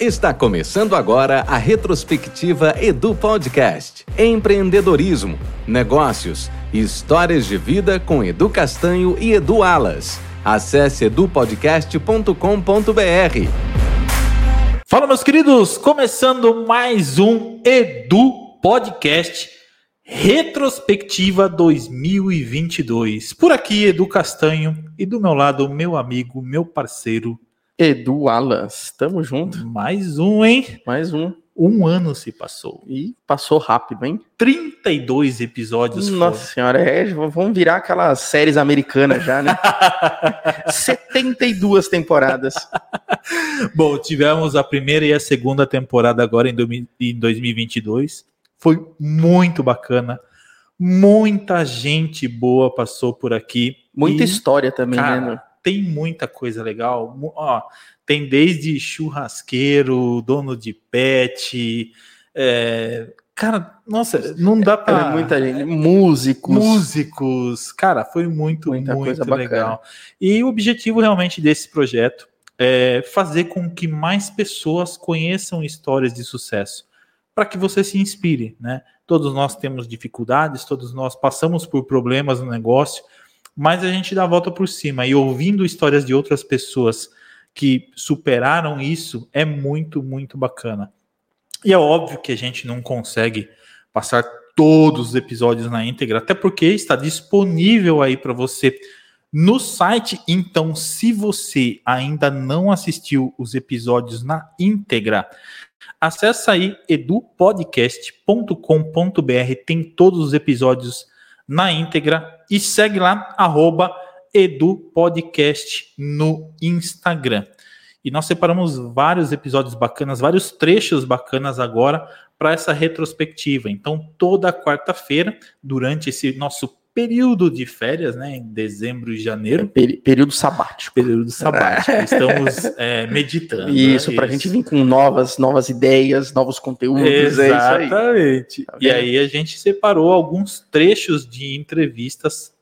Está começando agora a retrospectiva Edu Podcast. Empreendedorismo, negócios, histórias de vida com Edu Castanho e Edu Alas. Acesse edupodcast.com.br. Fala, meus queridos, começando mais um Edu Podcast Retrospectiva 2022. Por aqui, Edu Castanho, e do meu lado, meu amigo, meu parceiro, Edu Alas, tamo junto. Mais um, hein? Mais um. Um ano se passou. E passou rápido, hein? 32 episódios. Nossa foram. senhora, é, vamos virar aquelas séries americanas já, né? 72 temporadas. Bom, tivemos a primeira e a segunda temporada agora em 2022. Foi muito bacana. Muita gente boa passou por aqui. Muita e, história também, cara, né? Tem muita coisa legal. Ó, tem desde churrasqueiro, dono de pet. É, cara, nossa, não dá para. É muita gente. Músicos. Músicos. Cara, foi muito, muita muito legal. E o objetivo realmente desse projeto é fazer com que mais pessoas conheçam histórias de sucesso. Para que você se inspire, né? Todos nós temos dificuldades, todos nós passamos por problemas no negócio mas a gente dá a volta por cima e ouvindo histórias de outras pessoas que superaram isso é muito, muito bacana. E é óbvio que a gente não consegue passar todos os episódios na íntegra, até porque está disponível aí para você no site. Então, se você ainda não assistiu os episódios na íntegra, acessa aí edupodcast.com.br, tem todos os episódios na íntegra e segue lá, arroba EduPodcast no Instagram. E nós separamos vários episódios bacanas, vários trechos bacanas agora para essa retrospectiva. Então, toda quarta-feira, durante esse nosso período de férias, né, em dezembro e janeiro. É, período sabático. Período sabático. Estamos é, meditando. Isso, né? para a gente vir com novas, novas ideias, novos conteúdos. Exatamente. É tá e aí a gente separou alguns trechos de entrevistas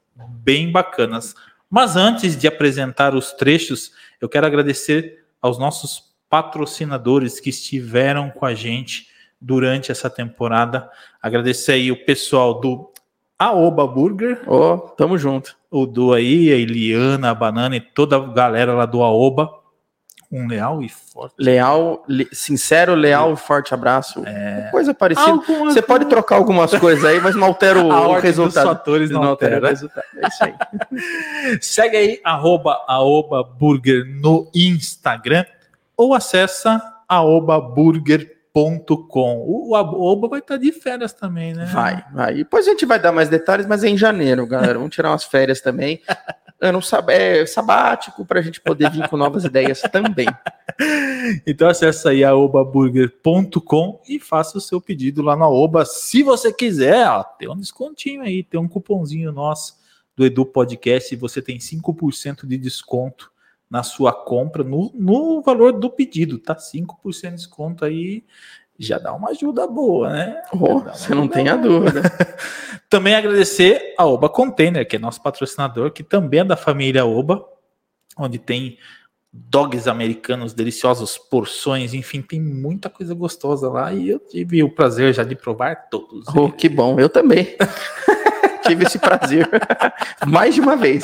bem bacanas. Mas antes de apresentar os trechos, eu quero agradecer aos nossos patrocinadores que estiveram com a gente durante essa temporada. Agradecer aí o pessoal do Aoba Burger. Ó, oh, tamo junto. O Du aí, a Eliana, a Banana e toda a galera lá do Aoba. Um leal e forte. Leal, le, sincero, leal e forte abraço. É... Coisa parecida. Alguma Você pode trocar algumas coisas aí, mas não altera o, o resultado. Dos fatores não, não altera, altera o resultado. É isso aí. Segue aí, arroba Aoba Burger no Instagram ou acessa aobaburger.com com. O Oba vai estar tá de férias também, né? Vai, vai. Depois a gente vai dar mais detalhes, mas é em janeiro, galera. Vamos tirar umas férias também. Ano sab é, sabático para a gente poder vir com novas ideias também. Então acessa aí a obaburger.com e faça o seu pedido lá na Oba. Se você quiser, ó, tem um descontinho aí, tem um cupomzinho nosso do Edu Podcast e você tem 5% de desconto na sua compra, no, no valor do pedido, tá? 5% de desconto aí já dá uma ajuda boa, né? Oh, você não tem a dúvida. também agradecer a Oba Container, que é nosso patrocinador, que também é da família Oba, onde tem dogs americanos deliciosos, porções, enfim, tem muita coisa gostosa lá e eu tive o prazer já de provar todos. Oh, que bom, eu também. tive esse prazer mais de uma vez.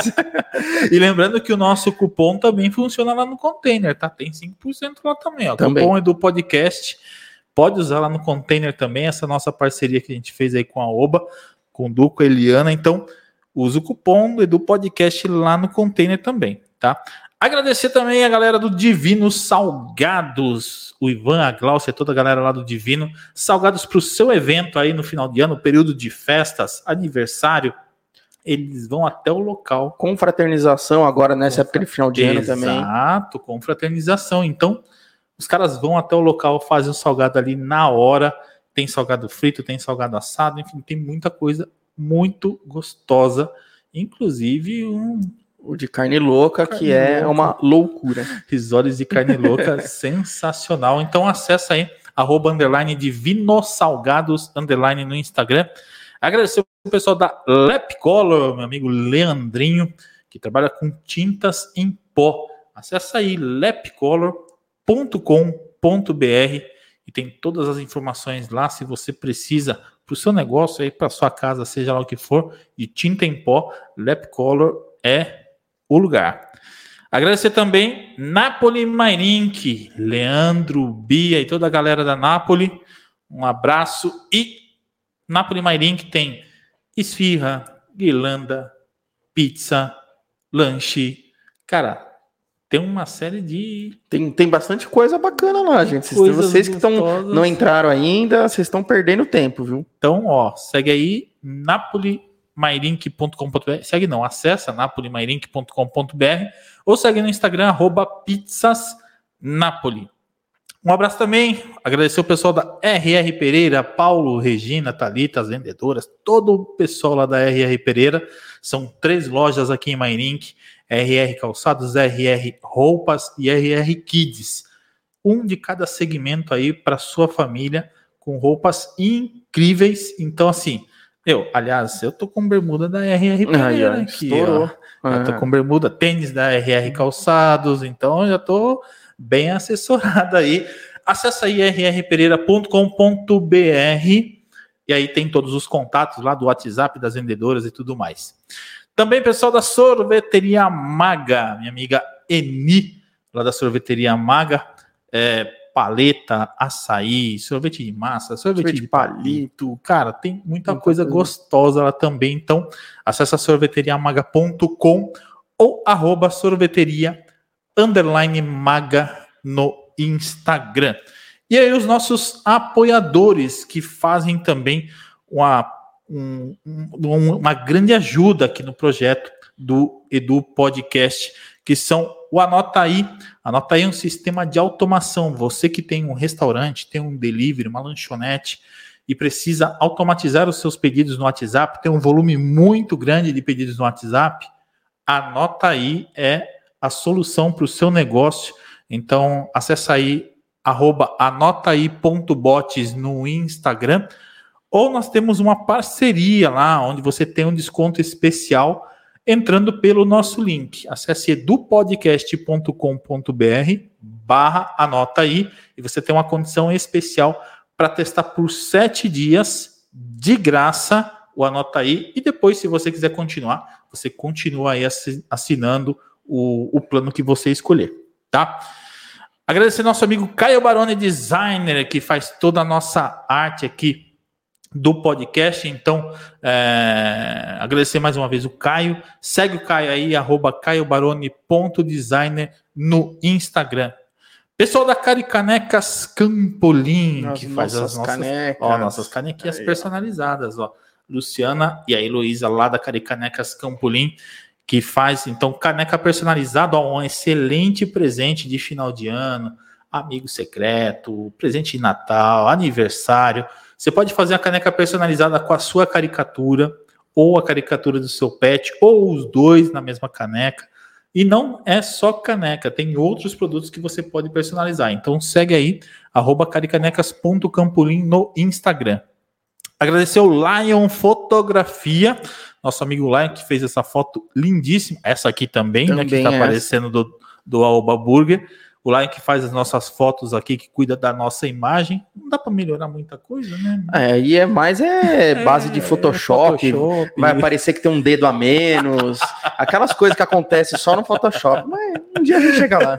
E lembrando que o nosso cupom também funciona lá no container, tá? Tem 5% lá também. Ó. Também. O cupom é do podcast. Pode usar lá no container também, essa nossa parceria que a gente fez aí com a Oba, com o Duco, a Eliana. Então, usa o cupom do podcast lá no container também, tá? Agradecer também a galera do Divino Salgados, o Ivan, a Glaucia, toda a galera lá do Divino. Salgados para o seu evento aí no final de ano, período de festas, aniversário. Eles vão até o local. Confraternização agora nessa época de final de ano também. Exato, confraternização. Então, os caras vão até o local, fazem o salgado ali na hora. Tem salgado frito, tem salgado assado, enfim, tem muita coisa muito gostosa. Inclusive um o de carne louca, carne que é louca. uma loucura. Risórios de carne louca, sensacional. Então acessa aí, arroba underline Divino Salgados, underline no Instagram. Agradecer o pessoal da Lepcolor, meu amigo Leandrinho, que trabalha com tintas em pó. Acesse aí lepcolor.com.br e tem todas as informações lá se você precisa para o seu negócio aí, para sua casa, seja lá o que for, de tinta em pó, Lap Color é o lugar. Agradecer também Napoli Mairink, Leandro, Bia e toda a galera da Napoli. Um abraço. E Napoli Mairink tem esfirra, guirlanda, pizza, lanche. Cara, tem uma série de. Tem, tem bastante coisa bacana lá, gente. Vocês, vocês que estão não entraram ainda, vocês estão perdendo tempo, viu? Então, ó, segue aí napolimairink.com.br. Segue não, acessa napolimairink.com.br ou segue no Instagram, arroba pizzasnapoli. Um abraço também, agradecer o pessoal da RR Pereira, Paulo, Regina, Talita, as vendedoras, todo o pessoal lá da RR Pereira. São três lojas aqui em Mairink, RR Calçados, RR Roupas e RR Kids. Um de cada segmento aí para sua família, com roupas incríveis. Então, assim, eu, aliás, eu tô com bermuda da RR Pereira Ai, aqui, estourou. Ó. Eu tô com bermuda, tênis da RR Calçados, então eu já tô bem assessorada aí. Acesse aí rrpereira.com.br e aí tem todos os contatos lá do WhatsApp das vendedoras e tudo mais. Também pessoal da Sorveteria Maga, minha amiga Eni, lá da Sorveteria Maga, é, paleta, açaí, sorvete de massa, sorvete, sorvete de palito, cara, tem muita, muita coisa, coisa gostosa lá também. Então, acessa sorveteriamaga.com ou arroba sorveteria underline maga no Instagram. E aí os nossos apoiadores que fazem também uma, um, uma grande ajuda aqui no projeto do Edu Podcast, que são o Anota Aí. Anota Aí é um sistema de automação. Você que tem um restaurante, tem um delivery, uma lanchonete e precisa automatizar os seus pedidos no WhatsApp, tem um volume muito grande de pedidos no WhatsApp, Anota Aí é a solução para o seu negócio. Então, acessa aí, arroba anotaí.bots no Instagram. Ou nós temos uma parceria lá, onde você tem um desconto especial entrando pelo nosso link. Acesse edupodcast.com.br barra anota aí e você tem uma condição especial para testar por sete dias de graça o Anota aí e depois, se você quiser continuar, você continua aí assinando o, o plano que você escolher, tá? Agradecer nosso amigo Caio Baroni, designer, que faz toda a nossa arte aqui do podcast. Então, é, agradecer mais uma vez o Caio. Segue o Caio aí, arroba caiobarone.designer no Instagram. Pessoal da Caricanecas Campolim, que faz as nossas, canecas. Ó, nossas canequinhas aí, personalizadas. Ó. Luciana e a Heloísa lá da Caricanecas Campolim que faz então caneca personalizada, ó, um excelente presente de final de ano, amigo secreto, presente de Natal, aniversário. Você pode fazer a caneca personalizada com a sua caricatura ou a caricatura do seu pet ou os dois na mesma caneca. E não é só caneca, tem outros produtos que você pode personalizar. Então segue aí, caricanecas.campolim no Instagram. Agradecer o Lion Fotografia, nosso amigo Lion, que fez essa foto lindíssima. Essa aqui também, também né? Que está é aparecendo do, do Alba Burger. O Lion que faz as nossas fotos aqui, que cuida da nossa imagem. Não dá para melhorar muita coisa, né? É, e é mais é, é base de Photoshop, é Photoshop. Vai parecer que tem um dedo a menos. aquelas coisas que acontecem só no Photoshop. Mas um dia a gente chega lá.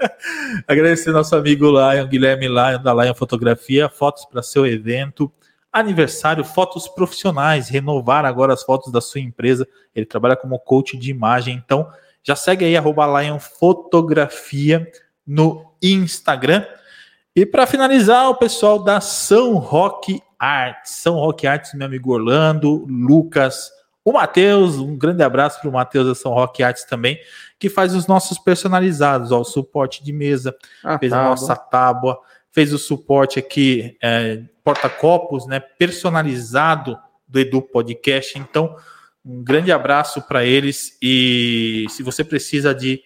Agradecer nosso amigo Lion, Guilherme Lion, da Lion Fotografia. Fotos para seu evento aniversário, fotos profissionais, renovar agora as fotos da sua empresa. Ele trabalha como coach de imagem, então já segue aí arroba Lion Fotografia no Instagram. E para finalizar, o pessoal da São Roque Arts, São Roque Arts, meu amigo Orlando, Lucas, o Matheus, um grande abraço para o Matheus da São Roque Arts também, que faz os nossos personalizados, ó, o suporte de mesa, ah, fez tábua. a nossa tábua, fez o suporte aqui é, porta-copos, né, personalizado do Edu Podcast. Então, um grande abraço para eles e se você precisa de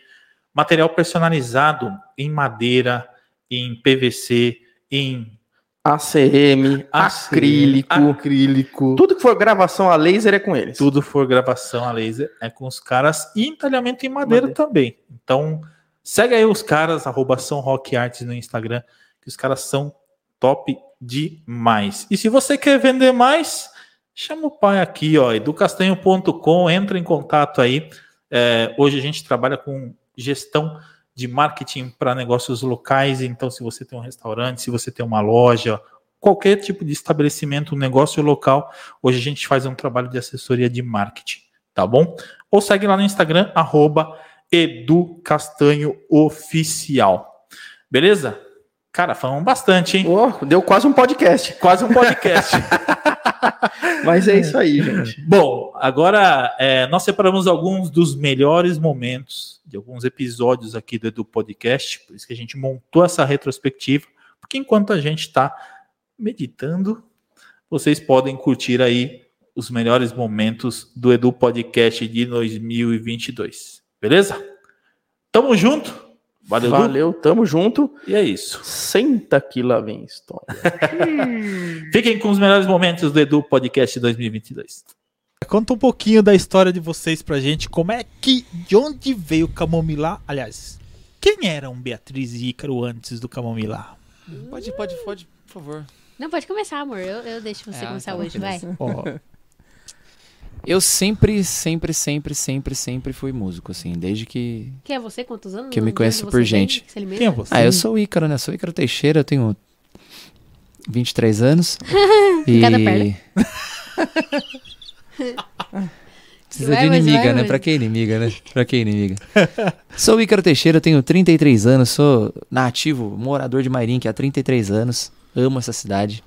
material personalizado em madeira, em PVC, em ACM, acrílico, acrílico. Tudo que for gravação a laser é com eles. Tudo for gravação a laser é com os caras e entalhamento em madeira, madeira. também. Então, Segue aí os caras, arroba São Rock Arts no Instagram, que os caras são top demais. E se você quer vender mais, chama o pai aqui, ó, educastanho.com, entra em contato aí. É, hoje a gente trabalha com gestão de marketing para negócios locais. Então, se você tem um restaurante, se você tem uma loja, qualquer tipo de estabelecimento, um negócio local, hoje a gente faz um trabalho de assessoria de marketing, tá bom? Ou segue lá no Instagram, arroba educastanhooficial. Beleza? Cara, falamos bastante, hein? Oh, deu quase um podcast. Quase um podcast. Mas é isso aí, gente. Bom, agora é, nós separamos alguns dos melhores momentos de alguns episódios aqui do Edu Podcast, por isso que a gente montou essa retrospectiva, porque enquanto a gente está meditando, vocês podem curtir aí os melhores momentos do Edu Podcast de 2022. Beleza? Tamo junto. Valeu, Valeu tamo junto. E é isso. Senta que lá vem história. Fiquem com os melhores momentos do Edu Podcast 2022. Conta um pouquinho da história de vocês pra gente. Como é que. De onde veio o Camomilá? Aliás, quem eram Beatriz e Ícaro antes do Camomilá? Pode, pode, pode, por favor. Não, pode começar, amor. Eu, eu deixo você é, começar tá hoje, vai. Oh. Eu sempre, sempre, sempre, sempre, sempre fui músico, assim, desde que. Quem é você? Quantos anos? Que eu me conheço por gente. Quem é você? Ah, eu sou o Ícaro, né? Sou o Ícaro Teixeira, eu tenho 23 anos. e... Cada perna. Precisa vai, de inimiga, vai, né? Vai. Pra que inimiga, né? Pra que inimiga? sou o Ícaro Teixeira, tenho 33 anos, sou nativo, morador de Mairim, há 33 anos. Amo essa cidade.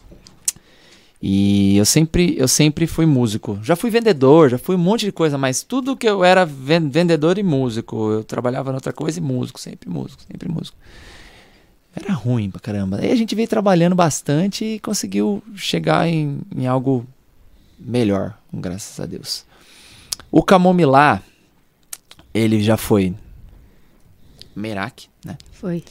E eu sempre, eu sempre fui músico. Já fui vendedor, já fui um monte de coisa, mas tudo que eu era vendedor e músico. Eu trabalhava em outra coisa e músico, sempre músico, sempre músico. Era ruim pra caramba. Aí a gente veio trabalhando bastante e conseguiu chegar em, em algo melhor, graças a Deus. O Camomilá, ele já foi Merak, né? Foi.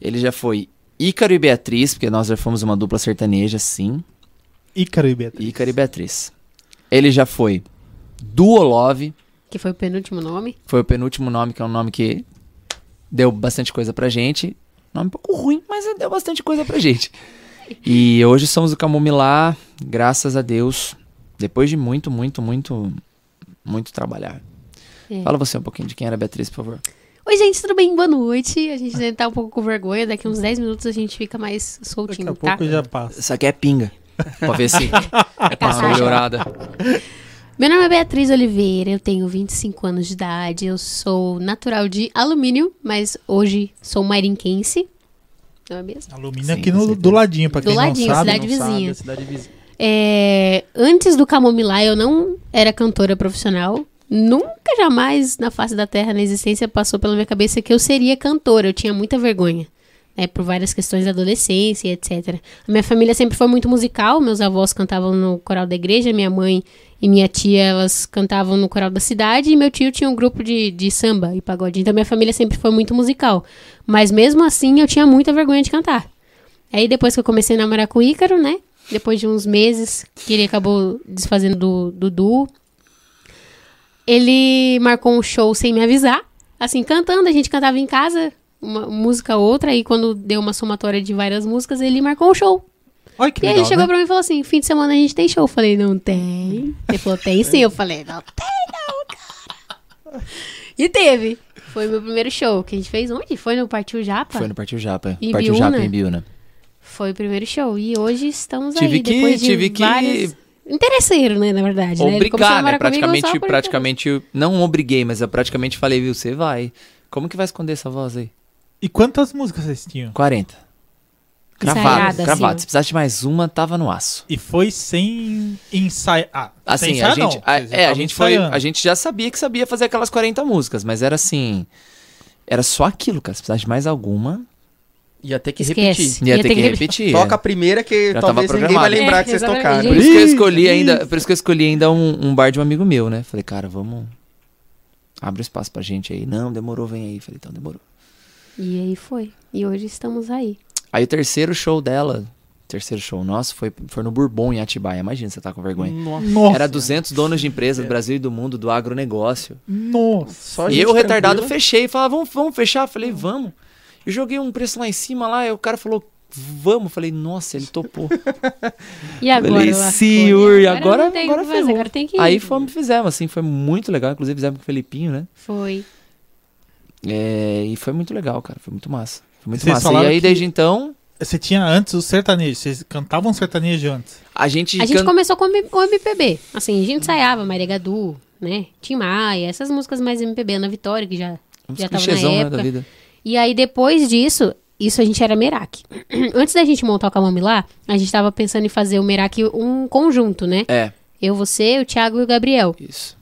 Ele já foi Ícaro e Beatriz, porque nós já fomos uma dupla sertaneja, sim. Ícaro e Beatriz. Ícaro e Beatriz. Ele já foi Duolove. Que foi o penúltimo nome. Foi o penúltimo nome, que é um nome que deu bastante coisa pra gente. Nome um pouco ruim, mas deu bastante coisa pra gente. E hoje somos o Camomilá, graças a Deus, depois de muito, muito, muito, muito trabalhar. É. Fala você um pouquinho de quem era a Beatriz, por favor. Oi, gente, tudo bem? Boa noite. A gente tá um pouco com vergonha. Daqui uns 10 minutos a gente fica mais soltinho, Daqui a tá? pouco já passa. Isso aqui é pinga. Pra ver se é uma melhorada. Meu nome é Beatriz Oliveira, eu tenho 25 anos de idade, eu sou natural de alumínio, mas hoje sou marinquense. Não é mesmo? Alumínio Sim, aqui no, do ladinho, pra quem do ladinho, não sabe. Cidade não vizinha. Sabe, cidade vizinha. É, antes do Camomilá, eu não era cantora profissional. Nunca, jamais, na face da terra, na existência, passou pela minha cabeça que eu seria cantora. Eu tinha muita vergonha né, por várias questões da adolescência, etc. A minha família sempre foi muito musical, meus avós cantavam no coral da igreja, minha mãe e minha tia, elas cantavam no coral da cidade, e meu tio tinha um grupo de, de samba e pagode, então minha família sempre foi muito musical. Mas mesmo assim, eu tinha muita vergonha de cantar. Aí depois que eu comecei a namorar com o Ícaro, né, depois de uns meses, que ele acabou desfazendo do, duo, ele marcou um show sem me avisar, assim, cantando, a gente cantava em casa, uma música outra, e quando deu uma somatória de várias músicas, ele marcou um show. Olha que e legal, ele chegou né? pra mim e falou assim: fim de semana a gente tem show. Eu falei, não tem. Ele falou, tem sim. Eu falei, não tem, não, cara. E teve. Foi meu primeiro show que a gente fez onde? Foi no Partiu Japa? Foi no Partiu Japa. Em Partiu Biúna. Japa em Biúna. Foi o primeiro show. E hoje estamos tive aí. Que, depois de tive várias... que. Interesseiro, né, na verdade. né? Obrigar, né? comigo Praticamente, praticamente. Não obriguei, mas eu praticamente falei, viu, você vai. Como que vai esconder essa voz aí? E quantas músicas vocês tinham? 40. Cravado, Ensaiada, cravado. assim. Se precisasse de mais uma, tava no aço. E foi sem ensaiar. Ah, sem Assim, ensaiar, a gente, não. a, é, a gente foi, a gente já sabia que sabia fazer aquelas 40 músicas, mas era assim, era só aquilo, cara. Se precisasse de mais alguma, Ia ter que Esquece. repetir. ia, ter que repetir. Toca é. a primeira que Já talvez ninguém vai lembrar É, que vocês tocaram. Por isso que eu escolhi ainda, por isso que eu escolhi ainda um, um bar de um amigo meu, né? Falei, cara, vamos abre espaço pra gente aí. Não, demorou, vem aí. Falei, então demorou. E aí foi. E hoje estamos aí. Aí o terceiro show dela, terceiro show nosso foi, foi no Bourbon, em Atibaia. Imagina, você tá com vergonha. Nossa. Era 200 donos de empresas do Brasil e do mundo, do agronegócio. Nossa. E eu, retardado, fechei. Falava, vamos, vamos fechar? Falei, vamos. Eu joguei um preço lá em cima, lá, e o cara falou, vamos. Falei, nossa, ele topou. e agora? Falei, senhor, e agora, agora, agora, fazer, agora tem que ir. Aí fomos, fizemos, assim, foi muito legal. Inclusive fizemos com o Felipinho, né? Foi. É, e foi muito legal, cara. Foi muito massa. Foi muito Vocês massa. E aí, desde então. Você tinha antes o sertanejo, vocês cantavam sertanejo antes? A gente, a gente começou com o MPB. Assim, a gente ensaiava Maria Gadu, né? Tim Maia, essas músicas mais MPB, Ana Vitória, que já, um já tava na né, época. Né, e aí, depois disso, isso a gente era Merak. Antes da gente montar o Camamilá, a gente tava pensando em fazer o Merak um conjunto, né? É. Eu, você, o Thiago e o Gabriel. Isso.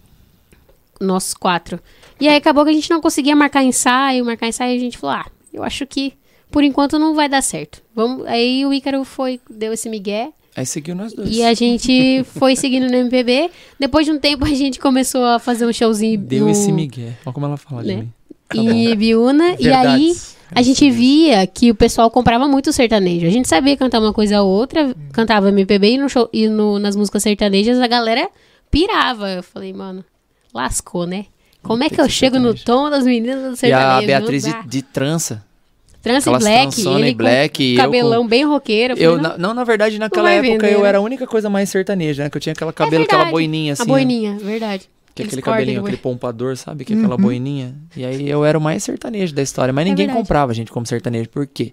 Nós quatro. E aí acabou que a gente não conseguia marcar ensaio, marcar ensaio, e a gente falou, ah, eu acho que por enquanto não vai dar certo. Vamos... Aí o Ícaro foi, deu esse migué. Aí seguiu nós dois. E a gente foi seguindo no MPB. Depois de um tempo a gente começou a fazer um showzinho. Deu no... esse migué. Olha como ela fala né? de mim. Em Biúna. E aí a gente via que o pessoal comprava muito sertanejo. A gente sabia cantar uma coisa ou outra, cantava MPB e, no show, e no, nas músicas sertanejas a galera pirava. Eu falei, mano, lascou, né? Como é que eu chego sertanejo. no tom das meninas do sertanejo? E a Beatriz de, de trança. Trança e black, ele e black, cabelão com... bem roqueiro. Eu, eu não, na verdade, naquela época eu era a única coisa mais sertaneja, né? Que eu tinha aquela cabelo, é aquela boininha assim. A boininha, verdade. Que é aquele cabelinho, aquele pompador, sabe? Que é aquela uhum. boininha. E aí eu era o mais sertanejo da história. Mas é ninguém comprava a gente como sertanejo. Por quê?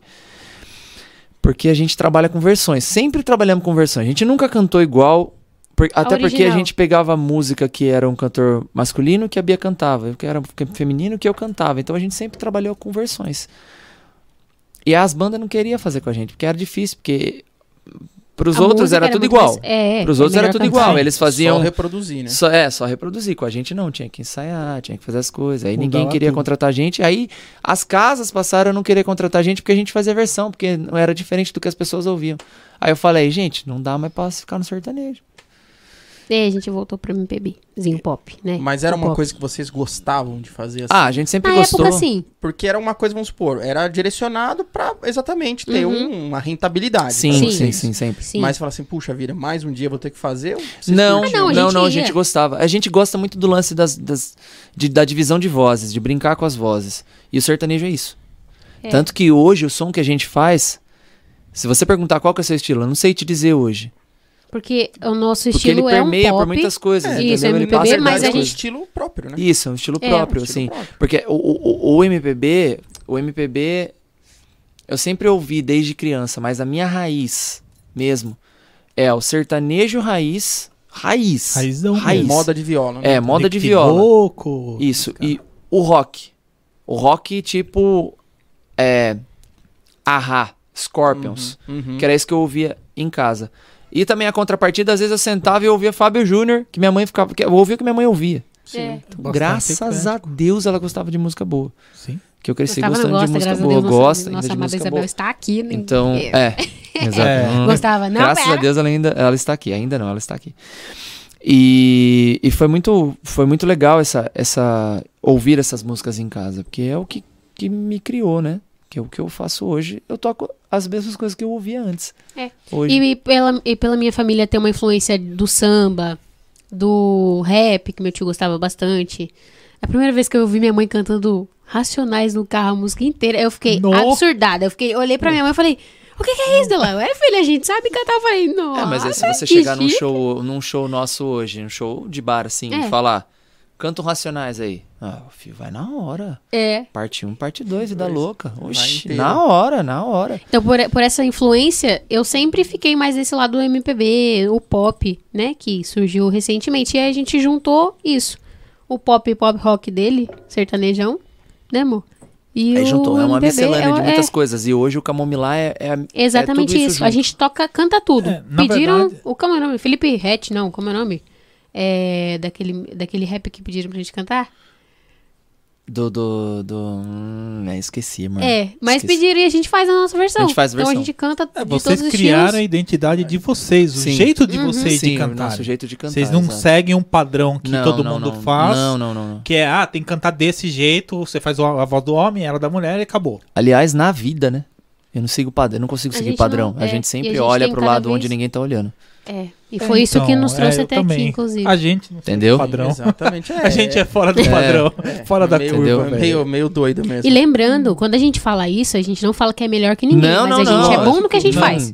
Porque a gente trabalha com versões. Sempre trabalhamos com versões. A gente nunca cantou igual por, até porque a gente pegava música que era um cantor masculino que a Bia cantava, que era feminino que eu cantava. Então a gente sempre trabalhou com versões. E as bandas não queriam fazer com a gente, porque era difícil, porque para os outros era, era tudo igual. Mais... É, Para os outros era tudo igual. Eles faziam. Só reproduzir, né? Só, é, só reproduzir. Com a gente não. Tinha que ensaiar, tinha que fazer as coisas. Aí Mudava ninguém queria tudo. contratar a gente. Aí as casas passaram a não querer contratar a gente porque a gente fazia versão, porque não era diferente do que as pessoas ouviam. Aí eu falei, gente, não dá mais pra ficar no sertanejo. E aí a gente voltou pro MPBzinho pop, né? Mas era o uma pop. coisa que vocês gostavam de fazer assim? Ah, a gente sempre Na gostou. Época, sim. Porque era uma coisa, vamos supor, era direcionado para exatamente ter uhum. uma rentabilidade. Sim, sim, sim, sim, sempre. Sim. Mas fala assim, puxa vida, mais um dia vou ter que fazer? Não, ah, não, não, não, a gente gostava. A gente gosta muito do lance das, das de, da divisão de vozes, de brincar com as vozes. E o sertanejo é isso. É. Tanto que hoje o som que a gente faz, se você perguntar qual que é o seu estilo, eu não sei te dizer hoje. Porque o nosso estilo Porque ele permeia é um pop, por muitas coisas. É, isso, é MPB, mas a gente... um estilo próprio, né? Isso, é um estilo é, próprio, um estilo assim. Próprio. Porque o, o, o MPB, o MPB, eu sempre ouvi desde criança, mas a minha raiz mesmo é o sertanejo raiz, raiz. Raizão raiz. Moda de viola. Né? É, moda de viola. Louco. Isso, cara. e o rock. O rock tipo, é, Ahá, Scorpions, uhum, uhum. que era isso que eu ouvia em casa. E também a contrapartida, às vezes eu sentava e ouvia Fábio Júnior, que minha mãe ficava. Eu ouvia o que minha mãe ouvia. É. Então, graças a Deus ela gostava de música boa. Sim. Que eu cresci Gostava, gostando gosta, de música boa. Deus, gosta nossa, nossa amada Isabel boa. está aqui. Né? Então, é. Exato. É. Gostava, não Graças era. a Deus ela ainda ela está aqui. Ainda não, ela está aqui. E, e foi muito foi muito legal essa essa ouvir essas músicas em casa, porque é o que, que me criou, né? Que é o que eu faço hoje, eu toco as mesmas coisas que eu ouvia antes. É. Hoje. E, e, pela, e pela minha família ter uma influência do samba, do rap, que meu tio gostava bastante. A primeira vez que eu ouvi minha mãe cantando Racionais no carro, a música inteira, eu fiquei no... absurdada. Eu fiquei, olhei pra minha mãe e falei, o que, que é isso, Dela? É, filha, a gente sabe cantar. Eu falei, nossa. É, mas aí se você chegar num show, num show nosso hoje, um show de bar, assim, é. e falar Canto Racionais aí. Ah, filho, vai na hora. É. Parte 1, um, parte 2, vida louca. Oxi, na hora, na hora. Então, por, por essa influência, eu sempre fiquei mais desse lado do MPB, o pop, né? Que surgiu recentemente. E aí a gente juntou isso. O pop pop rock dele, sertanejão, né, amor? E aí juntou, é uma MPB miscelânea é, de muitas é... coisas. E hoje o Camomilá é, é, é Exatamente isso. isso. A gente toca, canta tudo. É, Pediram. Verdade... O, como é o nome? Felipe Rett, não, como é o nome? é, daquele, daquele rap que pediram pra gente cantar? Do. do, do hum, é, esqueci, mano. É, mas esqueci. pediram e a gente faz a nossa versão. A gente faz a versão. Então a gente canta. É, vocês criaram estilos. a identidade de vocês, o Sim. jeito de uhum. vocês Sim, de cantar. O nosso jeito de cantar. Vocês não exatamente. seguem um padrão que não, todo não, mundo não. faz. Não, não, não, não. Que é, ah, tem que cantar desse jeito, você faz a voz do homem, ela da mulher e acabou. Aliás, na vida, né? Eu não sigo padrão, eu não consigo a seguir padrão. Não, é, a gente sempre a gente olha pro lado vez... onde ninguém tá olhando. É. E é, foi é, isso então, que nos trouxe é, até também. aqui, inclusive. A gente não Entendeu? padrão. Exatamente. É, a gente é fora do padrão, fora da meio, curva. Meio, meio doido mesmo. E lembrando, quando a gente fala isso, a gente não fala que é melhor que ninguém, não, mas não, a gente não, é bom no que a gente não. faz.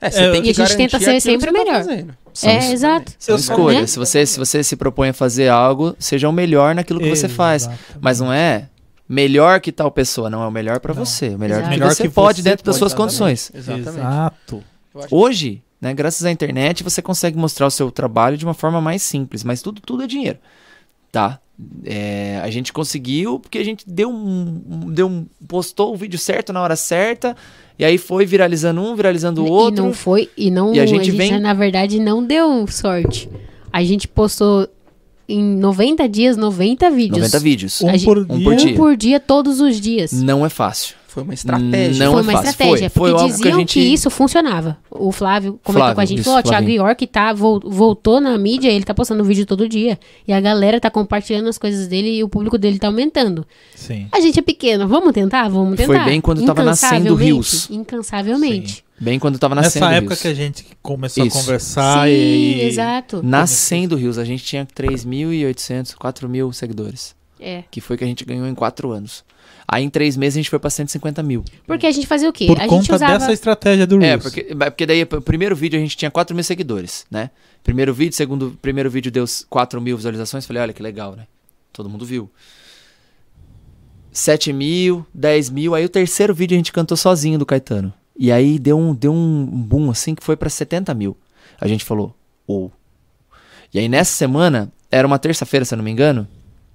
É, você tem que e a gente tenta ser sempre tá melhor. Tá é, exato. São escolhas. Né? Se você, se você se propõe a fazer algo, seja o melhor naquilo que você faz. Mas não é melhor que tal pessoa, não é o melhor para você, o melhor, que, melhor você que pode você dentro pode, das suas condições. Exatamente. Exato. Hoje, né, graças à internet, você consegue mostrar o seu trabalho de uma forma mais simples, mas tudo, tudo é dinheiro, tá? É, a gente conseguiu porque a gente deu um, deu um, postou o vídeo certo na hora certa e aí foi viralizando um, viralizando o outro. E não foi e não e a gente, a gente vem... na verdade não deu sorte. A gente postou em 90 dias, 90 vídeos. 90 vídeos. Um, por, um por dia. Um por dia, todos os dias. Não é fácil. Foi uma estratégia. Não foi é uma fácil. estratégia, foi, porque foi diziam que, gente... que, isso funcionava. O Flávio comentou Flávio, com a gente, falou, o Thiago York tá, voltou na mídia, ele tá postando vídeo todo dia. E a galera tá compartilhando as coisas dele e o público dele tá aumentando. Sim. A gente é pequeno, vamos tentar? Vamos tentar. Foi bem quando tava nascendo Rios. Incansavelmente. Sim. Bem quando tava nascendo Nessa época Rios. que a gente começou Isso. a conversar Sim, e... exato. Nascendo Rios, a gente tinha 3.800, 4.000 seguidores. É. Que foi que a gente ganhou em quatro anos. Aí em três meses a gente foi pra 150 mil. Porque a gente fazia o quê? Por a conta gente usava... dessa estratégia do Reels. É, porque, porque daí o primeiro vídeo a gente tinha 4 mil seguidores, né? Primeiro vídeo, segundo primeiro vídeo deu 4 mil visualizações. Falei, olha que legal, né? Todo mundo viu. 7 mil, 10 mil. Aí o terceiro vídeo a gente cantou sozinho do Caetano. E aí deu um, deu um boom assim que foi para 70 mil. A gente falou, ou. Oh. E aí nessa semana, era uma terça-feira, se eu não me engano,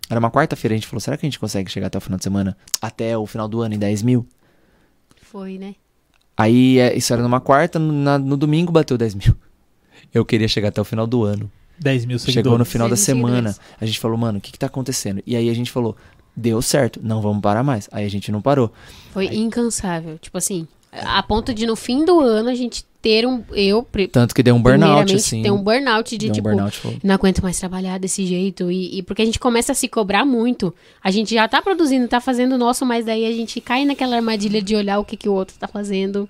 era uma quarta-feira, a gente falou, será que a gente consegue chegar até o final de semana? Até o final do ano em 10 mil? Foi, né? Aí, é, isso era numa quarta, no, na, no domingo bateu 10 mil. Eu queria chegar até o final do ano. 10 mil seguidores. Chegou no final da semana. A gente falou, mano, o que que tá acontecendo? E aí a gente falou, deu certo, não vamos parar mais. Aí a gente não parou. Foi aí... incansável. Tipo assim, a ponto de no fim do ano a gente ter um. Eu. Tanto que deu um burnout, assim. Ter um burnout de tipo. Um burnout, não aguento mais trabalhar desse jeito. E, e, porque a gente começa a se cobrar muito. A gente já tá produzindo, tá fazendo o nosso, mas daí a gente cai naquela armadilha de olhar o que, que o outro tá fazendo.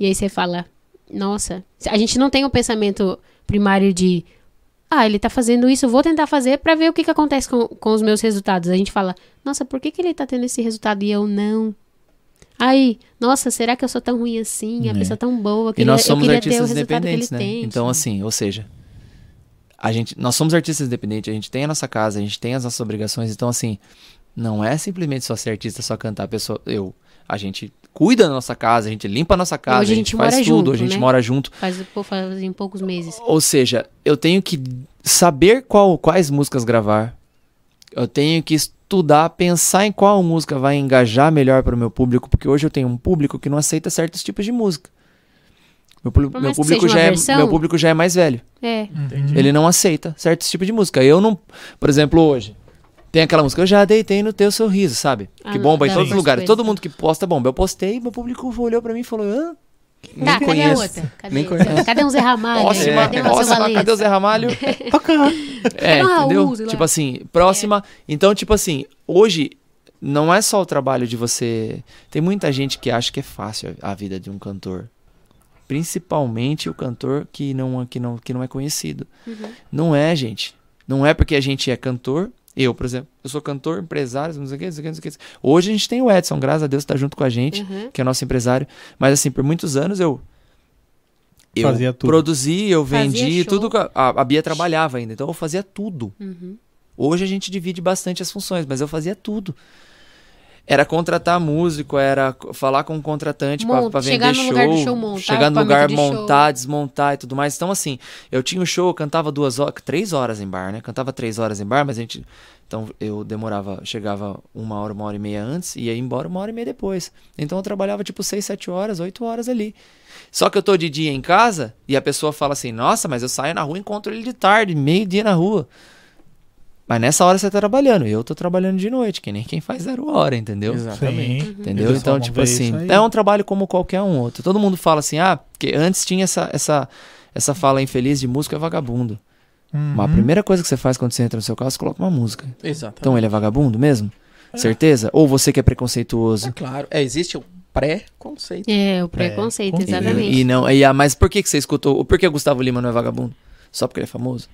E aí você fala, nossa. A gente não tem o um pensamento primário de. Ah, ele tá fazendo isso, vou tentar fazer para ver o que, que acontece com, com os meus resultados. A gente fala, nossa, por que, que ele tá tendo esse resultado e eu não? Aí, nossa, será que eu sou tão ruim assim? A é. pessoa tão boa. que e nós somos artistas independentes, né? Tem, então, assim, ou seja, a gente, nós somos artistas independentes, a gente tem a nossa casa, a gente tem as nossas obrigações. Então, assim, não é simplesmente só ser artista, só cantar. A pessoa, eu, a gente cuida da nossa casa, a gente limpa a nossa casa, a gente, a gente faz tudo, junto, a gente né? mora junto. Faz, faz em poucos meses. Ou seja, eu tenho que saber qual, quais músicas gravar. Eu tenho que estudar, pensar em qual música vai engajar melhor para o meu público, porque hoje eu tenho um público que não aceita certos tipos de música. Meu, meu público já é, meu público já é mais velho. É. Ele não aceita certos tipos de música. Eu não, por exemplo, hoje tem aquela música Eu já deitei no teu sorriso, sabe? Ah, que bomba não, em todos os lugares. Todo mundo que posta bomba. Eu postei, meu público olhou para mim e falou: "Ah, nem tá, conheço. Cadê a outra? Cadê? Nem conheço. Cadê um Zé Ramalho? Próxima, cadê, próxima, cadê o Zé Ramalho? é, entendeu? tipo assim, próxima. É. Então, tipo assim, hoje não é só o trabalho de você. Tem muita gente que acha que é fácil a vida de um cantor. Principalmente o cantor que não, que não, que não é conhecido. Uhum. Não é, gente. Não é porque a gente é cantor eu, por exemplo, eu sou cantor, empresário, não sei o que, não sei o que, não sei o que. Hoje a gente tem o Edson, graças a Deus, está junto com a gente, uhum. que é nosso empresário. Mas assim, por muitos anos eu eu fazia tudo. produzi, eu vendi, tudo. A, a, Bia trabalhava ainda, então eu fazia tudo. Uhum. Hoje a gente divide bastante as funções, mas eu fazia tudo. Era contratar músico, era falar com o um contratante para vender show, chegar no lugar, show montar, chegar no lugar montar, show. desmontar e tudo mais. Então assim, eu tinha um show, eu cantava duas horas, três horas em bar, né? Cantava três horas em bar, mas a gente, então eu demorava, chegava uma hora, uma hora e meia antes e ia embora uma hora e meia depois. Então eu trabalhava tipo seis, sete horas, oito horas ali. Só que eu tô de dia em casa e a pessoa fala assim, nossa, mas eu saio na rua e encontro ele de tarde, meio dia na rua. Mas nessa hora você tá trabalhando, eu tô trabalhando de noite, que nem quem faz zero hora, entendeu? Exatamente. Sim. Entendeu? Eles então, tipo assim, é um trabalho como qualquer um outro. Todo mundo fala assim, ah, porque antes tinha essa, essa, essa fala infeliz de música é vagabundo. Uhum. Mas a primeira coisa que você faz quando você entra no seu carro, você coloca uma música. Exatamente. Então ele é vagabundo mesmo? É. Certeza? Ou você que é preconceituoso? É claro. É, existe pré-conceito. É, o preconceito, exatamente. E, e não, e, ah, mas por que, que você escutou? Por que o Gustavo Lima não é vagabundo? Só porque ele é famoso?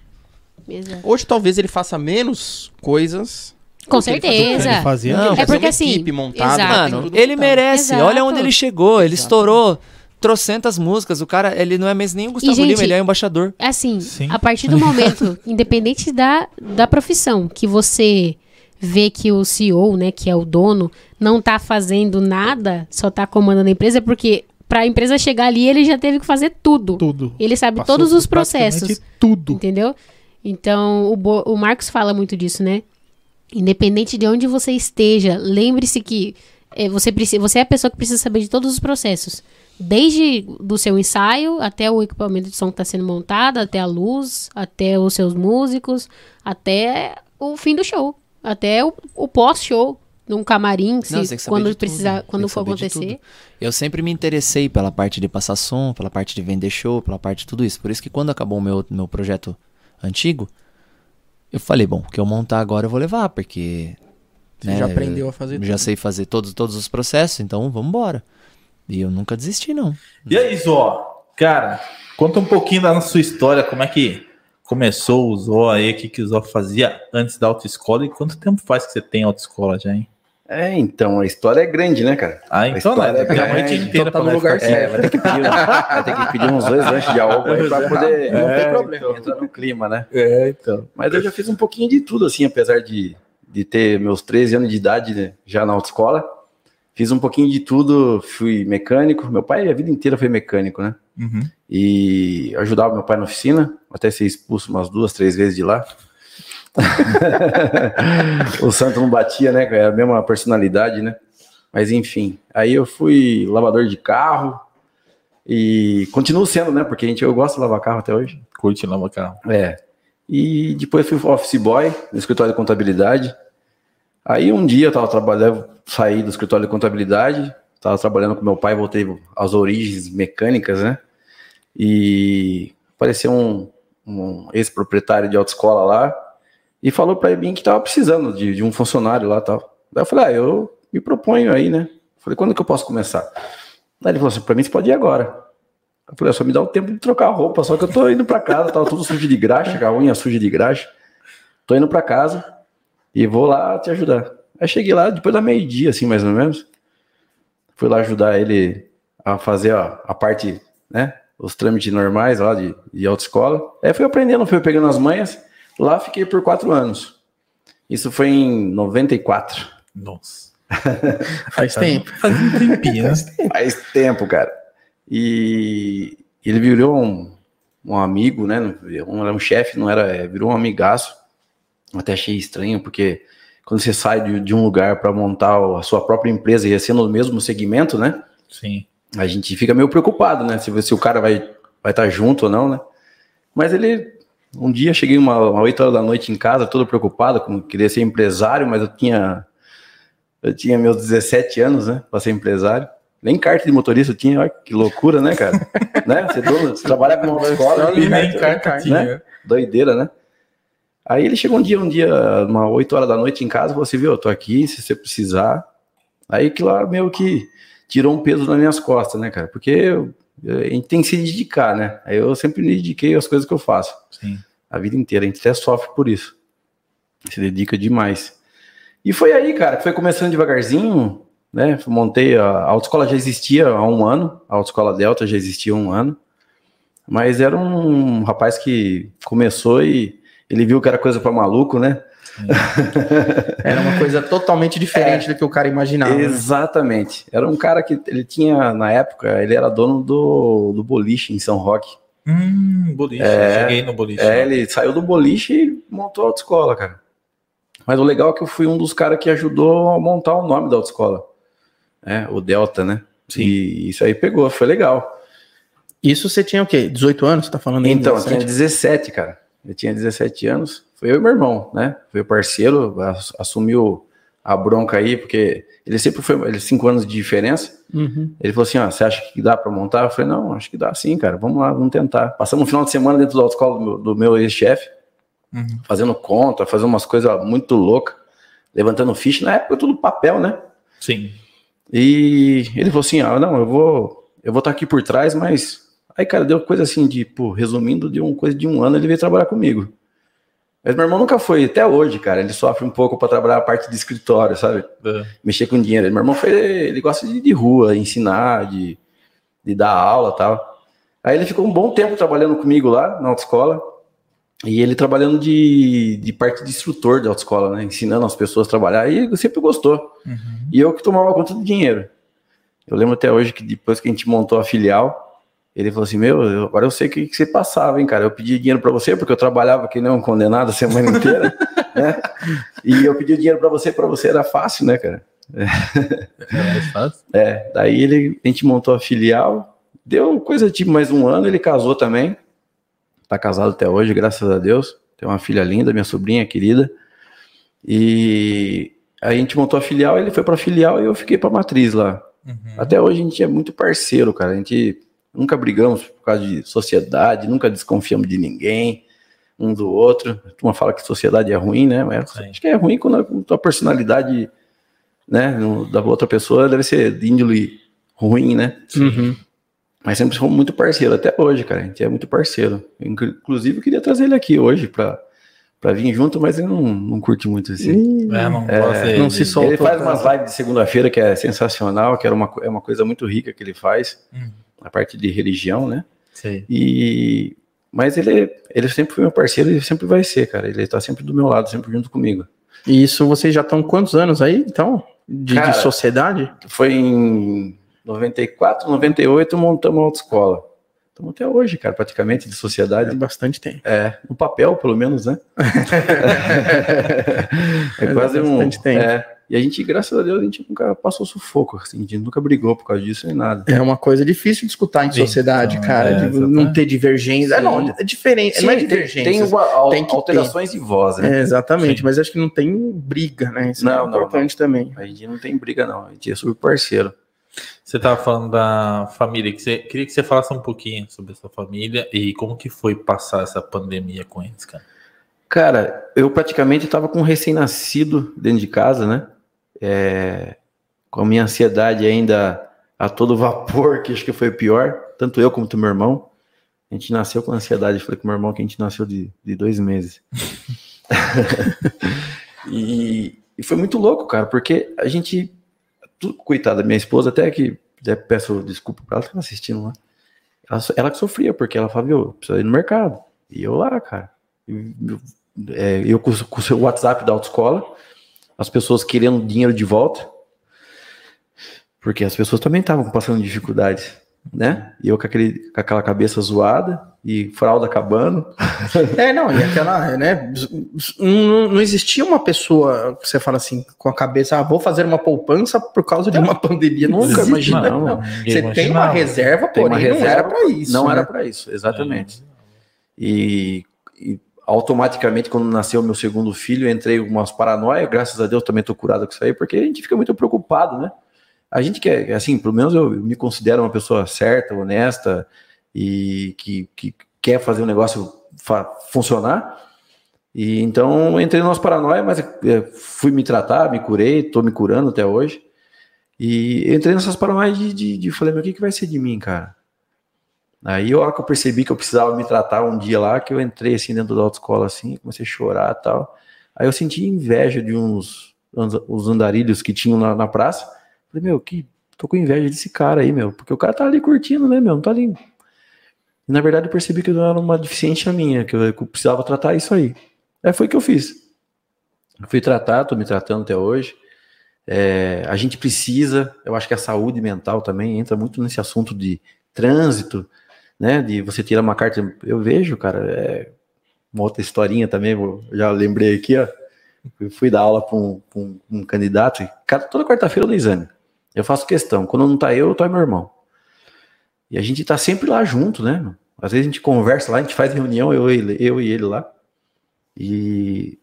Exato. Hoje talvez ele faça menos coisas com certeza. Ele fazia. Não, é porque assim, equipe montada, mano, ele merece. Exato. Olha onde ele chegou, ele Exato. estourou trocentas músicas. O cara, ele não é mesmo nem o Gustavo e, gente, Lima, ele é embaixador. Assim, Sim. a partir do momento, independente da, da profissão, que você vê que o CEO, né, que é o dono, não tá fazendo nada, só tá comandando a empresa, porque para a empresa chegar ali, ele já teve que fazer tudo. Tudo. Ele sabe Passou todos os processos. Tudo. Entendeu? Então, o, Bo o Marcos fala muito disso, né? Independente de onde você esteja, lembre-se que é, você, você é a pessoa que precisa saber de todos os processos. Desde do seu ensaio, até o equipamento de som que está sendo montado, até a luz, até os seus músicos, até o fim do show. Até o, o pós-show, num camarim, se, Não, quando precisar, quando for acontecer. Eu sempre me interessei pela parte de passar som, pela parte de vender show, pela parte de tudo isso. Por isso que quando acabou o meu, meu projeto antigo, eu falei, bom, o que eu montar agora eu vou levar, porque. Você né, já aprendeu a fazer Já tudo. sei fazer todos, todos os processos, então vamos embora. E eu nunca desisti, não. E aí, Zó? Cara, conta um pouquinho da sua história, como é que começou o Zó aí, o que, que o Zó fazia antes da autoescola e quanto tempo faz que você tem autoescola já, hein? É, então, a história é grande, né, cara? Ah, então a é, é a noite inteira então tá no lugar certo. É, vai ter, que pedir, vai ter que pedir uns dois lanches de álcool aí pra poder... É, não tem problema, então. entrar no clima, né? É, então. Mas eu já fiz um pouquinho de tudo, assim, apesar de, de ter meus 13 anos de idade né, já na autoescola. Fiz um pouquinho de tudo, fui mecânico. Meu pai a vida inteira foi mecânico, né? Uhum. E ajudava meu pai na oficina, até ser expulso umas duas, três vezes de lá. o santo não batia, né? É a mesma personalidade, né? Mas enfim, aí eu fui lavador de carro e continuo sendo, né? Porque a gente, eu gosto de lavar carro até hoje. Curte lavar carro. É. E depois fui office boy no escritório de contabilidade. Aí um dia eu tava trabalhando, saí do escritório de contabilidade, tava trabalhando com meu pai, voltei às origens mecânicas, né? E apareceu um, um ex-proprietário de autoescola lá, e falou para mim que estava precisando de, de, um funcionário lá tal. Daí eu falei, ah, eu me proponho aí, né? Falei, quando que eu posso começar? Daí ele falou assim, para mim você pode ir agora. Eu falei, só me dá um tempo de trocar a roupa, só que eu tô indo para casa, tava tudo sujo de graxa, com a unha suja de graxa. Tô indo para casa e vou lá te ajudar. Aí cheguei lá depois da meio-dia, assim, mais ou menos. Fui lá ajudar ele a fazer ó, a parte, né? Os trâmites normais lá de, de autoescola. Aí fui aprendendo, fui pegando as manhas. Lá fiquei por quatro anos. Isso foi em 94. Nossa. Faz tempo. Faz um tempinho, né? Faz tempo, cara. E ele virou um, um amigo, né? Um, era um chefe, não era. É, virou um amigaço. Até achei estranho, porque quando você sai de, de um lugar para montar a sua própria empresa e é sendo no mesmo segmento, né? Sim. A gente fica meio preocupado, né? Se, se o cara vai vai estar tá junto ou não, né? Mas ele um dia cheguei uma, uma 8 horas da noite em casa, todo preocupado, com queria ser empresário, mas eu tinha eu tinha meus 17 anos, né, para ser empresário. Nem carta de motorista eu tinha, olha que loucura, né, cara? né? Você, dono, você trabalha com uma escola, nem carta, tinha. Né? Doideira, né? Aí ele chegou um dia, um dia, uma 8 horas da noite em casa, falou assim, viu, eu tô aqui, se você precisar. Aí que lá meio que tirou um peso nas minhas costas, né, cara? Porque eu, a gente tem que se dedicar, né? Eu sempre me dediquei às coisas que eu faço. Sim. A vida inteira. A gente até sofre por isso. Se dedica demais. E foi aí, cara, que foi começando devagarzinho, né? Montei a, a autoescola já existia há um ano, a autoescola Delta já existia há um ano. Mas era um rapaz que começou e ele viu que era coisa para maluco, né? Era uma coisa totalmente diferente é, do que o cara imaginava. Né? Exatamente. Né? Era um cara que ele tinha, na época, ele era dono do, do boliche em São Roque. Hum, boliche. É, cheguei no boliche. É, ele saiu do boliche e montou a autoescola, cara. Mas o legal é que eu fui um dos caras que ajudou a montar o nome da autoescola. É, o Delta, né? Sim. E isso aí pegou, foi legal. Isso você tinha o quê? 18 anos? Você tá falando aí? Então, eu tinha 17, cara. Eu tinha 17 anos. Foi eu e meu irmão, né? Foi o parceiro, assumiu a bronca aí, porque ele sempre foi, ele cinco anos de diferença. Uhum. Ele falou assim: ó, você acha que dá para montar? Eu falei: não, acho que dá sim, cara. Vamos lá, vamos tentar. Passamos um final de semana dentro da autoescola do meu, do meu ex-chefe, uhum. fazendo conta, fazendo umas coisas muito loucas, levantando ficha. Na época, tudo papel, né? Sim. E ele falou assim: ah, não, eu vou, eu vou estar aqui por trás, mas. Aí, cara, deu coisa assim de, pô, resumindo, de uma coisa de um ano, ele veio trabalhar comigo. Mas meu irmão nunca foi, até hoje, cara. Ele sofre um pouco para trabalhar a parte de escritório, sabe? Uhum. Mexer com dinheiro. Meu irmão foi, ele gosta de, de rua, ensinar, de, de dar aula tal. Aí ele ficou um bom tempo trabalhando comigo lá na autoescola. E ele trabalhando de, de parte de instrutor de autoescola, né? Ensinando as pessoas a trabalhar. E ele sempre gostou. Uhum. E eu que tomava conta do dinheiro. Eu lembro até hoje que depois que a gente montou a filial, ele falou assim: Meu, agora eu sei o que, que você passava, hein, cara. Eu pedi dinheiro para você porque eu trabalhava que nem um condenado a semana inteira, né? E eu pedi dinheiro para você, para você era fácil, né, cara? É. mais fácil? É, daí ele, a gente montou a filial, deu coisa tipo mais um ano, ele casou também. Tá casado até hoje, graças a Deus. Tem uma filha linda, minha sobrinha querida. E aí a gente montou a filial, ele foi para filial e eu fiquei para matriz lá. Uhum. Até hoje a gente é muito parceiro, cara. A gente Nunca brigamos por causa de sociedade, nunca desconfiamos de ninguém, um do outro. A turma fala que sociedade é ruim, né? Mas acho que é ruim quando a tua personalidade, né, da outra pessoa deve ser de índole ruim, né? Uhum. Mas sempre fomos muito parceiro, até hoje, cara. A gente é muito parceiro. Inclusive, eu queria trazer ele aqui hoje para para vir junto, mas ele não, não curte muito assim. É, não, é, não se solta. Ele faz umas lives de segunda-feira que é sensacional, que era uma, é uma coisa muito rica que ele faz. Hum a parte de religião, né? Sim. E mas ele ele sempre foi meu parceiro e sempre vai ser, cara. Ele tá sempre do meu lado, sempre junto comigo. E isso vocês já estão quantos anos aí, então? De, cara, de sociedade? Foi em 94, 98 montamos a autoescola. Estamos até hoje, cara, praticamente de sociedade. É bastante tempo. É, no papel, pelo menos, né? é, é quase um. Tempo. É, e a gente, graças a Deus, a gente nunca passou sufoco, assim, a gente nunca brigou por causa disso nem nada. É uma coisa difícil de escutar em sociedade, então, cara, é, de não ter divergência. É, não, é diferente, Sim, não é divergência. Tem, uma, tem alterações ter. de voz, né? É, exatamente, Sim. mas acho que não tem briga, né? Isso não, é importante não, não. também. A gente não tem briga, não, a gente é super parceiro. Você estava falando da família, que você, queria que você falasse um pouquinho sobre essa família e como que foi passar essa pandemia com eles, cara. Cara, eu praticamente estava com um recém-nascido dentro de casa, né? É, com a minha ansiedade ainda a todo vapor, que acho que foi pior, tanto eu como o meu irmão. A gente nasceu com ansiedade, falei com meu irmão que a gente nasceu de, de dois meses. e, e, foi muito louco, cara, porque a gente, coitada, minha esposa, até que até peço desculpa para ela, que tá assistindo lá. Ela, ela que sofria, porque ela falava, eu preciso ir no mercado. E eu lá, cara. Eu, é, eu com, com o seu WhatsApp da autoescola, as pessoas querendo dinheiro de volta, porque as pessoas também estavam passando dificuldades, né? E eu com, aquele, com aquela cabeça zoada e fralda acabando. É, não, e aquela, né? Não, não existia uma pessoa, você fala assim, com a cabeça, ah, vou fazer uma poupança por causa de uma pandemia. Nunca imagina. Não, não. Você imagina. tem uma reserva, porém uma reserva, não era para isso. Não né? era para isso, exatamente. É. E, e automaticamente, quando nasceu meu segundo filho, entrei umas paranoias, graças a Deus também estou curado com isso aí, porque a gente fica muito preocupado, né? A gente quer, assim, pelo menos eu me considero uma pessoa certa, honesta e que, que quer fazer o negócio funcionar. E então entrei umas paranoias, mas é, fui me tratar, me curei, estou me curando até hoje. E entrei nessas paranoias de, de, de falei, meu, o que, que vai ser de mim, cara? Aí, a hora que eu percebi que eu precisava me tratar um dia lá, que eu entrei assim dentro da autoescola assim, comecei a chorar e tal. Aí eu senti inveja de uns os andarilhos que tinham na, na praça. Falei, meu, que tô com inveja desse cara aí, meu, porque o cara tá ali curtindo, né, meu, não tá ali. E, na verdade, eu percebi que não era uma deficiência minha, que eu, que eu precisava tratar isso aí. Aí foi o que eu fiz. Eu fui tratar, tô me tratando até hoje. É, a gente precisa, eu acho que a saúde mental também entra muito nesse assunto de trânsito, né? De você tirar uma carta. Eu vejo, cara, é uma outra historinha também, já lembrei aqui, ó. Eu fui dar aula para um, um, um, candidato, cada, toda quarta-feira do exame. Eu faço questão. Quando não tá eu, tô meu irmão. E a gente tá sempre lá junto, né? Às vezes a gente conversa lá, a gente faz reunião, eu, eu e ele lá. E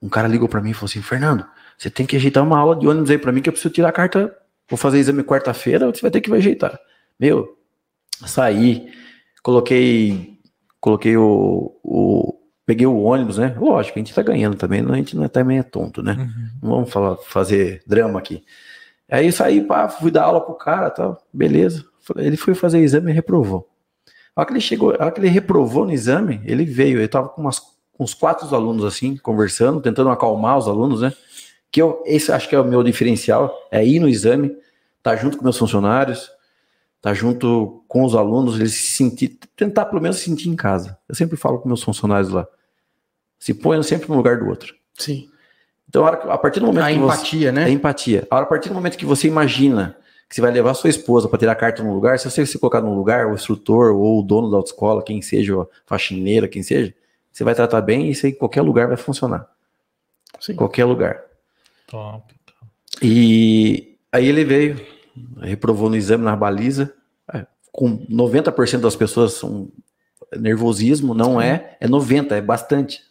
um cara ligou para mim e falou assim: Fernando, você tem que ajeitar uma aula de ônibus aí para mim que eu preciso tirar a carta. Vou fazer exame quarta-feira, você vai ter que ajeitar. Meu, saí, coloquei coloquei o, o, peguei o ônibus, né? Lógico, a gente tá ganhando também, a gente não é, também é tonto, né? Uhum. Não vamos falar, fazer drama aqui. Aí saí, pá, fui dar aula pro cara, tal, beleza. Ele foi fazer exame e reprovou. A hora que ele chegou, a hora que ele reprovou no exame, ele veio, ele tava com umas, uns quatro alunos assim, conversando, tentando acalmar os alunos, né? Que eu, esse acho que é o meu diferencial, é ir no exame, tá junto com meus funcionários, tá junto com os alunos, eles se sentir, tentar pelo menos se sentir em casa. Eu sempre falo com meus funcionários lá, se ponham sempre no lugar do outro. Sim. Então, a partir do momento a que empatia, você, né? A empatia. A partir do momento que você imagina que você vai levar sua esposa para tirar carta no lugar, se você se colocar no lugar, o instrutor ou o dono da autoescola, quem seja, a faxineira, quem seja, você vai tratar bem e isso em qualquer lugar vai funcionar. Sim. Qualquer lugar. Top. E aí ele veio, reprovou no exame na baliza, é, com 90% das pessoas são nervosismo, não é, é 90, é bastante.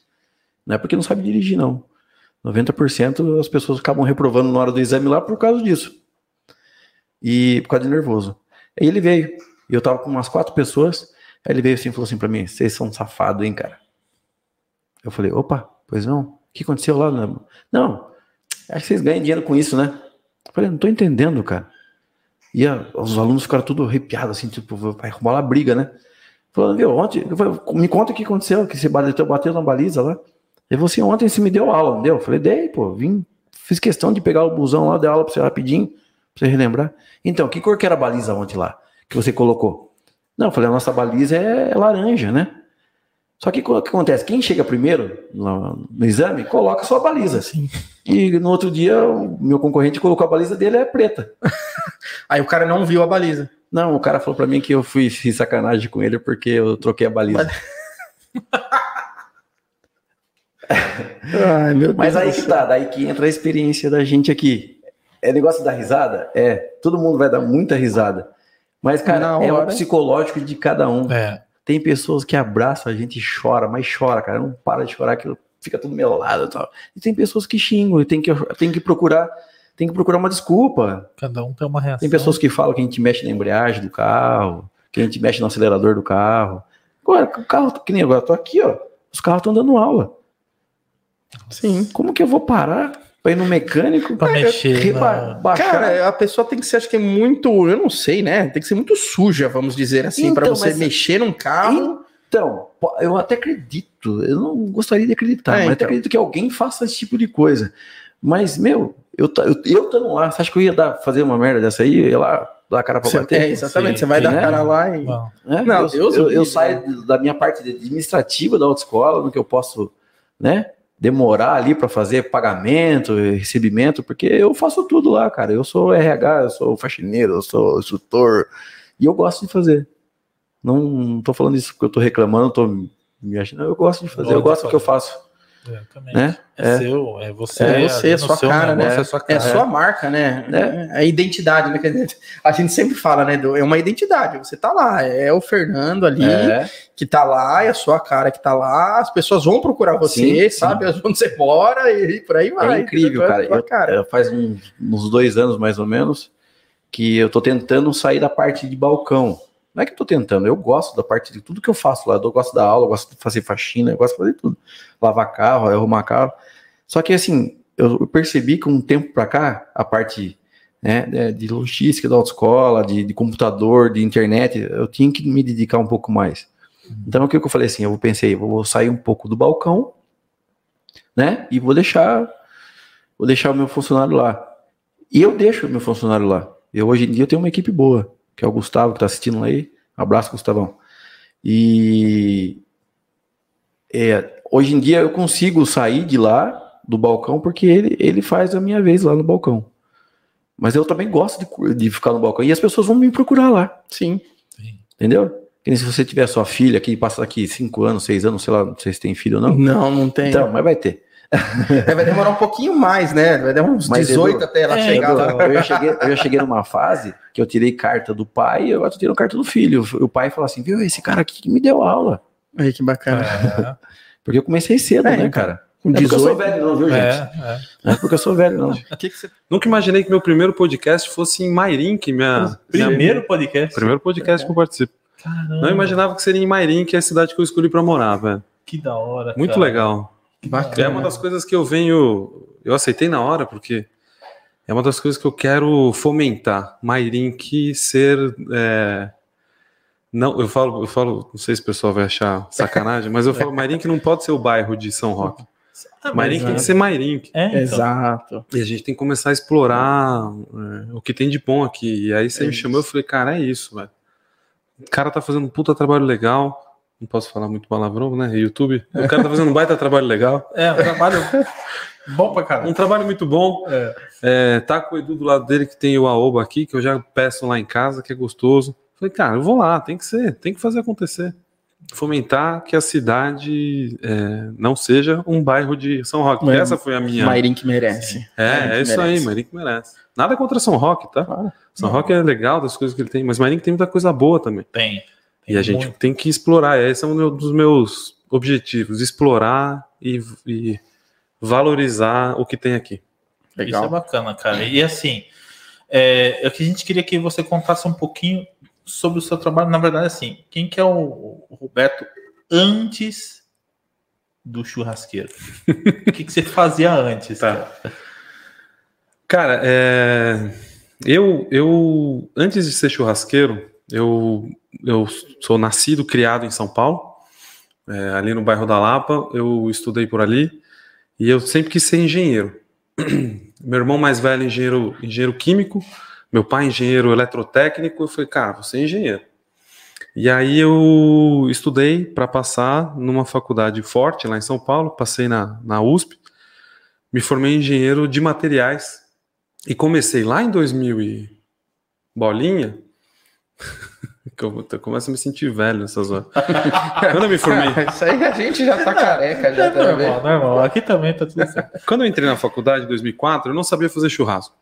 Não é porque não sabe dirigir, não. 90% as pessoas acabam reprovando na hora do exame lá por causa disso. E por causa de nervoso. Aí ele veio, e eu tava com umas quatro pessoas, aí ele veio assim e falou assim para mim: vocês são safados, hein, cara? Eu falei: opa, pois não? O que aconteceu lá? Não, acho que vocês ganham dinheiro com isso, né? Eu falei: não tô entendendo, cara. E a, os alunos ficaram tudo arrepiados, assim, tipo, vai arrumar uma briga, né? Falando, viu, ontem, falei, me conta o que aconteceu, que você bateu, bateu na baliza lá. Ele falou assim, ontem você me deu aula, não deu? Eu falei, dei, pô, vim, fiz questão de pegar o busão lá, dar aula pra você rapidinho, pra você relembrar. Então, que cor que era a baliza ontem lá, que você colocou? Não, eu falei, a nossa baliza é laranja, né? Só que o que acontece? Quem chega primeiro no, no exame, coloca só a baliza. Sim. E no outro dia, o meu concorrente colocou a baliza dele, é preta. Aí o cara não viu a baliza. Não, o cara falou para mim que eu fui sacanagem com ele porque eu troquei a baliza. Ai, Mas aí que tá, daí que entra a experiência da gente aqui. É negócio da risada? É, todo mundo vai dar muita risada. Mas, cara, é o psicológico de cada um. É. Tem pessoas que abraçam a gente e chora, mas chora, cara. Não para de chorar, que fica tudo melado e tal. E tem pessoas que xingam e tem que, tem que procurar tem que procurar uma desculpa. Cada um tem uma reação. Tem pessoas que falam que a gente mexe na embreagem do carro, que a gente mexe no acelerador do carro. Agora, o carro, que nem agora, eu tô aqui, ó. Os carros estão dando aula. Sim. Como que eu vou parar pra ir no mecânico? Pra mexer. Na... Cara, a pessoa tem que ser, acho que é muito, eu não sei, né? Tem que ser muito suja, vamos dizer assim, então, para você mexer num carro. Então, eu até acredito, eu não gostaria de acreditar, é, mas então. acredito que alguém faça esse tipo de coisa. Mas, meu, eu, eu, eu lá, você acha que eu ia dar, fazer uma merda dessa aí? Eu ia lá dar a cara pra bater? É, exatamente, Sim. você vai dar a cara lá e. Não, é, não eu, eu, eu, saio da minha parte administrativa da autoescola, no que eu posso, né? Demorar ali para fazer pagamento, recebimento, porque eu faço tudo lá, cara. Eu sou RH, eu sou faxineiro, eu sou instrutor e eu gosto de fazer. Não, não tô falando isso porque eu tô reclamando, tô me achando, eu gosto de fazer, eu gosto do que eu faço. É, também. Né? É, é, seu, é você. É você, é sua cara, né? É, sua cara. é sua marca, né? É. a identidade, né? A gente sempre fala, né? É uma identidade. Você tá lá, é o Fernando ali é. que tá lá, é a sua cara que tá lá. As pessoas vão procurar você, sim, sabe? Sim. Onde você mora e por aí vai. É incrível, cara. Eu, cara. Faz uns dois anos mais ou menos que eu tô tentando sair da parte de balcão. Não é que eu tô tentando, eu gosto da parte de tudo que eu faço lá. Eu gosto da aula, eu gosto de fazer faxina, eu gosto de fazer tudo. Lavar carro, arrumar carro. Só que assim, eu percebi que um tempo para cá, a parte né, de logística da autoescola, de, de computador, de internet, eu tinha que me dedicar um pouco mais. Então o que eu falei assim, eu pensei, eu vou sair um pouco do balcão, né? E vou deixar, vou deixar o meu funcionário lá. E eu deixo o meu funcionário lá. Eu hoje em dia eu tenho uma equipe boa que é o Gustavo que está assistindo aí. Abraço, Gustavão. E é, hoje em dia eu consigo sair de lá do balcão porque ele, ele faz a minha vez lá no balcão. Mas eu também gosto de, de ficar no balcão. E as pessoas vão me procurar lá. Sim. Sim. Entendeu? Que se você tiver sua filha que passa aqui cinco anos, seis anos, sei lá, não sei se tem filho ou não. Não, não tem. Então, mas vai ter. É, vai demorar um pouquinho mais, né? Vai demorar uns Mas 18 Edu, até ela é, chegar lá. Eu já, cheguei, eu já cheguei numa fase que eu tirei carta do pai e agora tô tirando carta do filho. O pai fala assim, viu, esse cara aqui que me deu aula. Aí, que bacana. É. Porque eu comecei cedo, é, né, cara? Com 18... É porque eu sou velho, não, viu, gente? É, é. é porque eu sou velho, não. Que que você... Nunca imaginei que meu primeiro podcast fosse em Mairim, que minha. Primeiro minha... podcast? Primeiro podcast que eu participo. Caramba. Não imaginava que seria em Mairim, que é a cidade que eu escolhi para morar, velho. Que da hora. Muito cara. legal. Bacana. É uma das coisas que eu venho. Eu aceitei na hora, porque é uma das coisas que eu quero fomentar. Mairink ser. É... Não, eu falo, eu falo, não sei se o pessoal vai achar sacanagem, mas eu falo, Mairink não pode ser o bairro de São Roque. Ah, Mairink tem que ser Mairink. É, então. Exato. E a gente tem que começar a explorar é, o que tem de bom aqui. E aí você é me isso. chamou, eu falei, cara, é isso, velho. O cara tá fazendo um puta trabalho legal. Não posso falar muito palavrão, né? YouTube. O cara tá fazendo um baita trabalho legal. É, um trabalho bom pra caramba. Um trabalho muito bom. É. É, tá com o Edu do lado dele, que tem o Aoba aqui, que eu já peço lá em casa, que é gostoso. Falei, cara, eu vou lá, tem que ser, tem que fazer acontecer. Fomentar que a cidade é, não seja um bairro de São Roque. Mas, Essa foi a minha. Mairim que merece. É, é isso merece. aí, Mairim que merece. Nada contra São Roque, tá? Claro. São não. Roque é legal das coisas que ele tem, mas Mairim tem muita coisa boa também. Tem. Tem e a gente tem que explorar. Esse é um dos meus objetivos: explorar e, e valorizar o que tem aqui. Legal. Isso é bacana, cara. E assim, é, é que a gente queria que você contasse um pouquinho sobre o seu trabalho. Na verdade, assim, quem que é o, o Roberto antes do churrasqueiro? o que, que você fazia antes? Tá. Cara, é... eu, eu, antes de ser churrasqueiro, eu, eu sou nascido, criado em São Paulo, é, ali no bairro da Lapa, eu estudei por ali, e eu sempre quis ser engenheiro. Meu irmão mais velho, engenheiro, engenheiro químico, meu pai, engenheiro eletrotécnico. Eu falei, cara, você é engenheiro. E aí eu estudei para passar numa faculdade forte lá em São Paulo, passei na, na USP, me formei em engenheiro de materiais e comecei lá em 2000 e bolinha. Eu começo a me sentir velho nessas horas. Quando eu me formei. Isso aí a gente já tá careca, já é tá normal, normal. Aqui também tá tudo certo. Quando eu entrei na faculdade em 2004, eu não sabia fazer churrasco.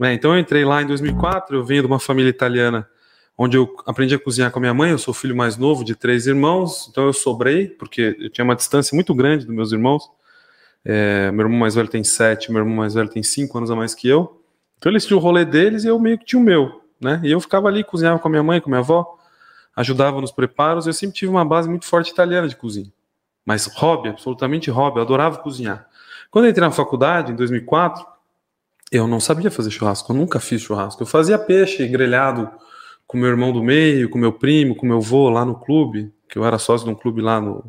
É, então eu entrei lá em 2004, eu venho de uma família italiana onde eu aprendi a cozinhar com a minha mãe. Eu sou filho mais novo de três irmãos, então eu sobrei, porque eu tinha uma distância muito grande dos meus irmãos. É, meu irmão mais velho tem sete, meu irmão mais velho tem cinco anos a mais que eu. Então eles tinham o rolê deles e eu meio que tinha o meu né? E eu ficava ali, cozinhava com a minha mãe, com a minha avó, ajudava nos preparos. Eu sempre tive uma base muito forte italiana de cozinha. Mas hobby, absolutamente hobby, eu adorava cozinhar. Quando eu entrei na faculdade, em 2004, eu não sabia fazer churrasco, eu nunca fiz churrasco. Eu fazia peixe grelhado com meu irmão do meio, com meu primo, com meu avô lá no clube, que eu era sócio de um clube lá no.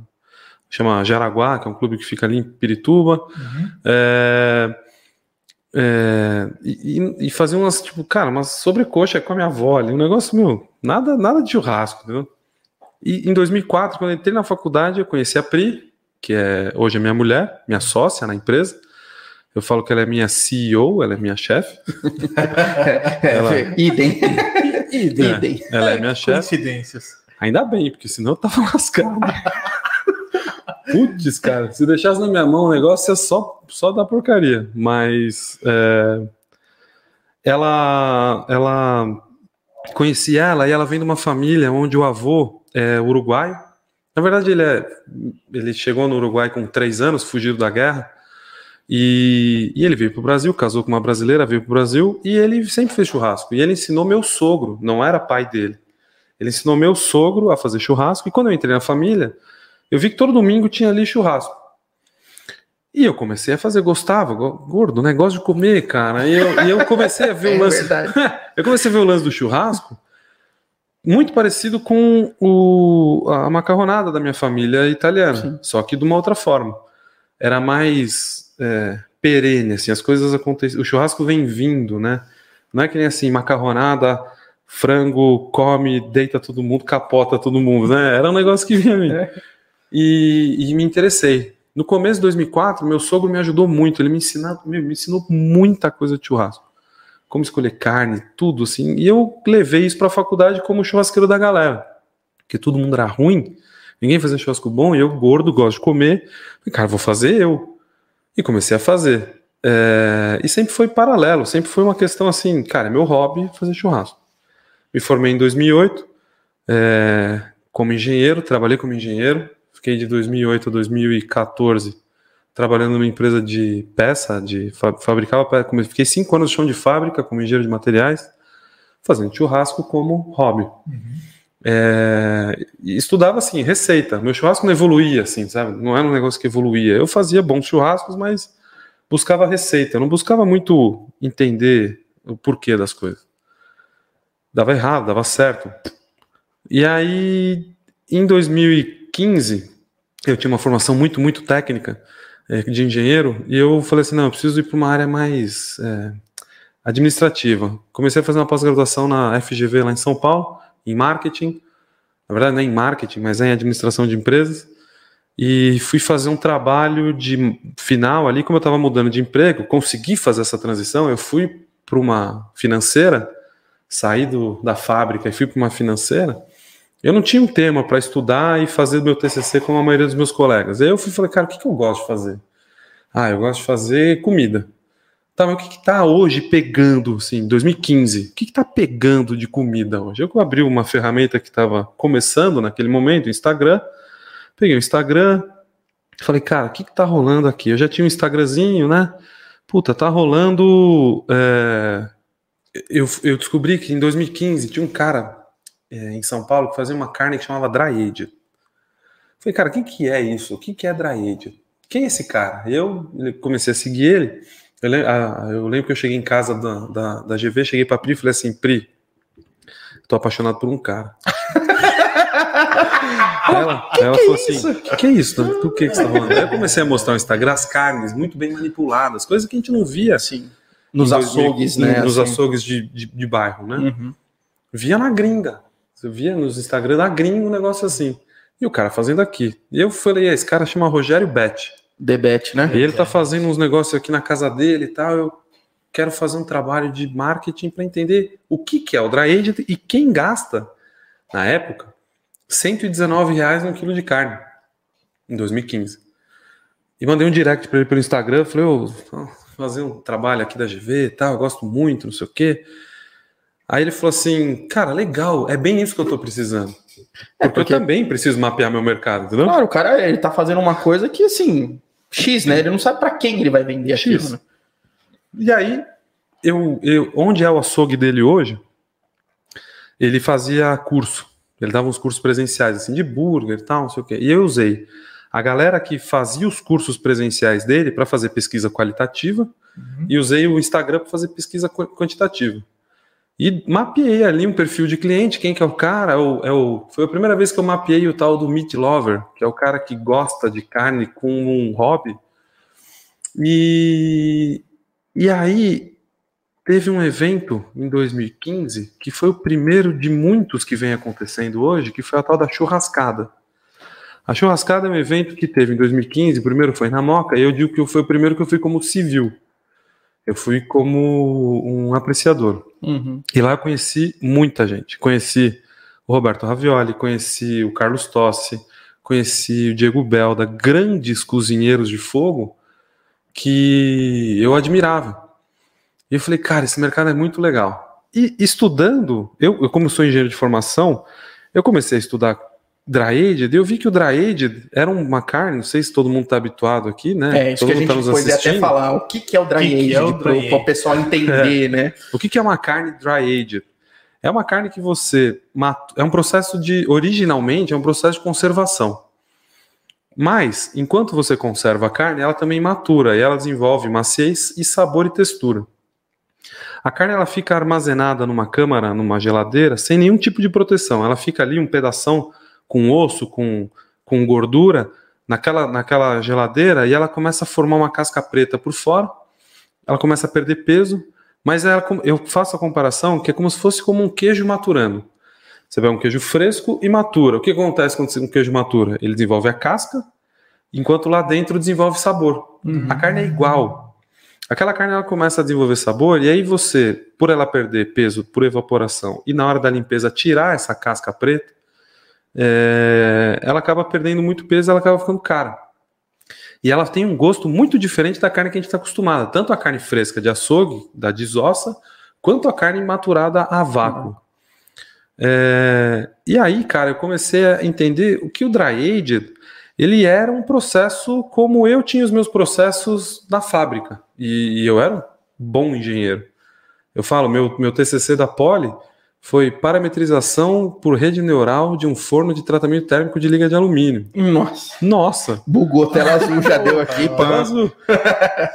chama Jaraguá, que é um clube que fica ali em Pirituba. Uhum. É, é, e, e, fazer umas, tipo, cara, umas sobrecoxa com a minha avó ali, um negócio, meu, nada, nada de churrasco, entendeu? E em 2004, quando eu entrei na faculdade, eu conheci a Pri, que é hoje é minha mulher, minha sócia na empresa. Eu falo que ela é minha CEO, ela é minha chefe. ela... Idem. Idem. É, ela é minha chefe. Coincidências. Ainda bem, porque senão eu tava lascado. Putz, cara, se deixasse na minha mão o negócio é só, só da porcaria. Mas é, ela, ela conheci ela e ela vem de uma família onde o avô é uruguaio. Na verdade, ele, é, ele chegou no Uruguai com três anos, fugido da guerra. E, e ele veio para o Brasil, casou com uma brasileira, veio para o Brasil e ele sempre fez churrasco. E ele ensinou meu sogro, não era pai dele. Ele ensinou meu sogro a fazer churrasco. E quando eu entrei na família, eu vi que todo domingo tinha ali churrasco. E eu comecei a fazer, gostava, gordo, negócio de comer, cara. E eu, e eu comecei a ver é o lance. eu comecei a ver o lance do churrasco, muito parecido com o, a macarronada da minha família italiana, Sim. só que de uma outra forma. Era mais é, perene, assim, as coisas acontecem. O churrasco vem vindo, né? Não é que nem assim, macarronada, frango, come, deita todo mundo, capota todo mundo, né? Era um negócio que vinha. É e, e, me interessei. No começo de 2004, meu sogro me ajudou muito. Ele me, ensinou, me ensinou muita coisa de churrasco. Como escolher carne, tudo assim. E eu levei isso para a faculdade como churrasqueiro da galera. Porque todo mundo era ruim, ninguém fazia churrasco bom, e eu, gordo, gosto de comer. Falei, cara, vou fazer eu. E comecei a fazer. É, e sempre foi paralelo, sempre foi uma questão assim, cara, é meu hobby fazer churrasco. Me formei em 2008 é, como engenheiro, trabalhei como engenheiro, Fiquei de 2008 a 2014 trabalhando numa empresa de peça, de fabricava peça. Fiquei cinco anos no chão de fábrica como engenheiro de materiais, fazendo churrasco como hobby. Uhum. É, estudava assim, receita. Meu churrasco não evoluía, assim, sabe? Não era um negócio que evoluía. Eu fazia bons churrascos, mas buscava receita, eu não buscava muito entender o porquê das coisas. Dava errado, dava certo. E aí, em 2015, eu tinha uma formação muito, muito técnica é, de engenheiro, e eu falei assim: não, eu preciso ir para uma área mais é, administrativa. Comecei a fazer uma pós-graduação na FGV lá em São Paulo, em marketing. Na verdade, não é em marketing, mas é em administração de empresas. E fui fazer um trabalho de final ali, como eu estava mudando de emprego, consegui fazer essa transição. Eu fui para uma financeira, saí do, da fábrica e fui para uma financeira. Eu não tinha um tema para estudar e fazer meu TCC como a maioria dos meus colegas. Aí eu fui falei, cara, o que, que eu gosto de fazer? Ah, eu gosto de fazer comida. Tá, mas o que, que tá hoje pegando, assim, 2015? O que, que tá pegando de comida hoje? Eu abri uma ferramenta que estava começando naquele momento, Instagram. Peguei o Instagram, falei, cara, o que, que tá rolando aqui? Eu já tinha um Instagramzinho, né? Puta, tá rolando. É... Eu, eu descobri que em 2015 tinha um cara é, em São Paulo que fazia uma carne que chamava dry aged. Falei, cara, o que, é isso? O que, que é dry aged? Quem é esse cara? Eu comecei a seguir ele. Eu lembro, eu lembro que eu cheguei em casa da, da, da GV, cheguei pra Pri e falei assim, Pri, tô apaixonado por um cara. ela que ela que falou é assim: o que, que, é isso? Por que, que você tá falando? Aí eu comecei a mostrar no Instagram as carnes muito bem manipuladas, coisas que a gente não via assim. Nos açougues, né? Nos assim. açougues de, de, de bairro, né? Uhum. Via na gringa. Você via nos Instagram da gringa um negócio assim. E o cara fazendo aqui. E eu falei, esse cara chama Rogério Bet. Debete, né? E ele tá fazendo uns negócios aqui na casa dele e tal. Eu quero fazer um trabalho de marketing para entender o que, que é o dry aged e quem gasta, na época, 119 reais um quilo de carne, em 2015. E mandei um direct para ele pelo Instagram, falei, ô, oh, fazer um trabalho aqui da GV e tal, eu gosto muito, não sei o quê. Aí ele falou assim, cara, legal, é bem isso que eu tô precisando. Porque, é porque... eu também preciso mapear meu mercado, entendeu? Claro, o cara, ele tá fazendo uma coisa que, assim, X, né? Ele não sabe para quem ele vai vender X. aquilo, né? E aí, eu, eu, onde é o açougue dele hoje, ele fazia curso. Ele dava uns cursos presenciais, assim, de burger e tal, não sei o quê. E eu usei a galera que fazia os cursos presenciais dele para fazer pesquisa qualitativa uhum. e usei o Instagram para fazer pesquisa quantitativa. E mapeei ali um perfil de cliente, quem que é o cara, é o, é o, foi a primeira vez que eu mapeei o tal do meat lover, que é o cara que gosta de carne com um hobby. E, e aí teve um evento em 2015 que foi o primeiro de muitos que vem acontecendo hoje, que foi a tal da churrascada. A churrascada é um evento que teve em 2015, o primeiro foi na Moca, e eu digo que foi o primeiro que eu fui como civil. Eu fui como um apreciador. Uhum. E lá eu conheci muita gente. Conheci o Roberto Ravioli, conheci o Carlos Tossi, conheci o Diego Belda, grandes cozinheiros de fogo que eu admirava. E eu falei, cara, esse mercado é muito legal. E estudando, eu, eu como sou engenheiro de formação, eu comecei a estudar dry aged, eu vi que o dry aged era uma carne, não sei se todo mundo está habituado aqui, né? É, isso todo que a gente tá pode até falar, o que, que é o dry aged, é para o pessoal entender, é. né? O que, que é uma carne dry aged? É uma carne que você mata, é um processo de, originalmente, é um processo de conservação. Mas, enquanto você conserva a carne, ela também matura, e ela desenvolve maciez e sabor e textura. A carne ela fica armazenada numa câmara, numa geladeira, sem nenhum tipo de proteção. Ela fica ali um pedação com osso, com, com gordura, naquela, naquela geladeira e ela começa a formar uma casca preta por fora, ela começa a perder peso, mas ela, eu faço a comparação que é como se fosse como um queijo maturando. Você pega um queijo fresco e matura. O que acontece quando um queijo matura? Ele desenvolve a casca, enquanto lá dentro desenvolve sabor. Uhum. A carne é igual. Aquela carne ela começa a desenvolver sabor e aí você, por ela perder peso por evaporação e na hora da limpeza tirar essa casca preta, é, ela acaba perdendo muito peso, ela acaba ficando cara. E ela tem um gosto muito diferente da carne que a gente está acostumado, tanto a carne fresca de açougue, da desossa, quanto a carne maturada a vácuo. É, e aí, cara, eu comecei a entender o que o dry aged ele era um processo como eu tinha os meus processos na fábrica. E, e eu era um bom engenheiro. Eu falo, meu, meu TCC da Poli foi parametrização por rede neural de um forno de tratamento térmico de liga de alumínio. Nossa. Nossa. Bugou, tela azul já deu aqui. Tela azul.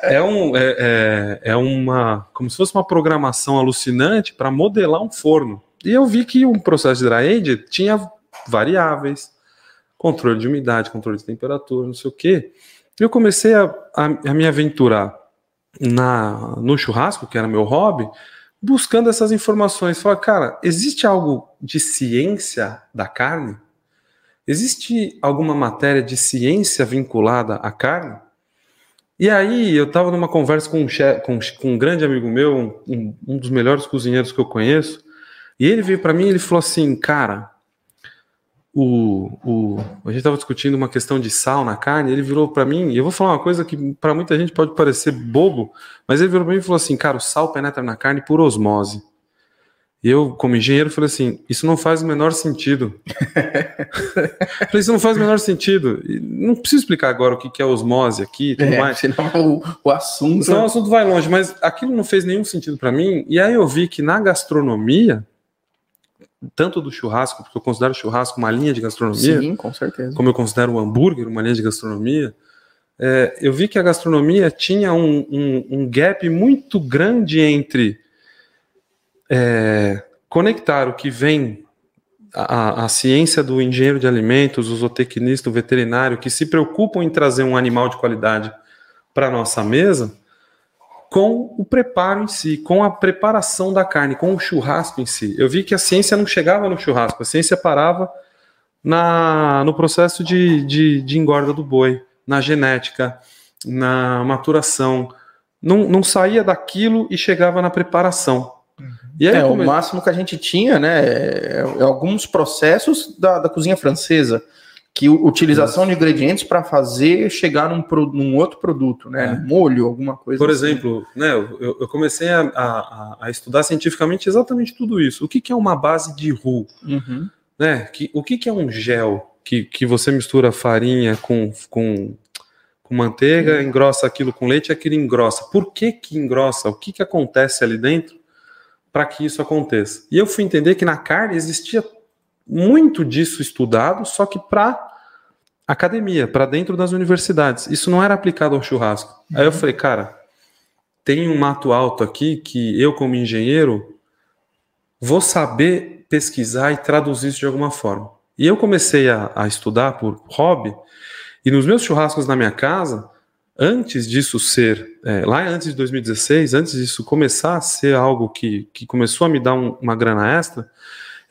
É, um, é, é, é, uma. Como se fosse uma programação alucinante para modelar um forno. E eu vi que um processo de dry age tinha variáveis, controle de umidade, controle de temperatura, não sei o quê. Eu comecei a, a, a me aventurar na, no churrasco, que era meu hobby, buscando essas informações. Fala, cara, existe algo de ciência da carne? Existe alguma matéria de ciência vinculada à carne? E aí eu estava numa conversa com um, chefe, com, com, um grande amigo meu, um, um, dos melhores cozinheiros que eu conheço, e ele veio para mim e ele falou assim, cara, o, o, a gente estava discutindo uma questão de sal na carne, ele virou para mim, e eu vou falar uma coisa que para muita gente pode parecer bobo, mas ele virou para mim e falou assim, cara, o sal penetra na carne por osmose. E eu, como engenheiro, falei assim, isso não faz o menor sentido. falei, isso não faz o menor sentido. E não preciso explicar agora o que é osmose aqui tudo é, mais. Senão o, o assunto... Senão o assunto vai longe, mas aquilo não fez nenhum sentido para mim, e aí eu vi que na gastronomia, tanto do churrasco, porque eu considero o churrasco uma linha de gastronomia. Sim, com certeza. Como eu considero o hambúrguer uma linha de gastronomia. É, eu vi que a gastronomia tinha um, um, um gap muito grande entre é, conectar o que vem a, a, ciência do engenheiro de alimentos, o zootecnista, o veterinário, que se preocupam em trazer um animal de qualidade para a nossa mesa, com o preparo em si, com a preparação da carne, com o churrasco em si. Eu vi que a ciência não chegava no churrasco, a ciência parava na, no processo de, de, de engorda do boi, na genética, na maturação. Não, não saía daquilo e chegava na preparação. E aí, é, come... o máximo que a gente tinha, né, é, é alguns processos da, da cozinha francesa que utilização de ingredientes para fazer chegar num, num, outro produto, né? É. molho, alguma coisa. Por assim. exemplo, né, eu, eu comecei a, a, a, estudar cientificamente exatamente tudo isso. O que, que é uma base de roux? Uhum. Né? Que, o que, que é um gel que, que você mistura farinha com, com, com manteiga, uhum. engrossa aquilo com leite e aquilo engrossa. Por que, que engrossa? O que, que acontece ali dentro para que isso aconteça? E eu fui entender que na carne existia muito disso estudado, só que para academia, para dentro das universidades. Isso não era aplicado ao churrasco. Uhum. Aí eu falei, cara, tem um mato alto aqui que eu, como engenheiro, vou saber pesquisar e traduzir isso de alguma forma. E eu comecei a, a estudar por hobby, e nos meus churrascos na minha casa, antes disso ser, é, lá antes de 2016, antes disso começar a ser algo que, que começou a me dar um, uma grana extra,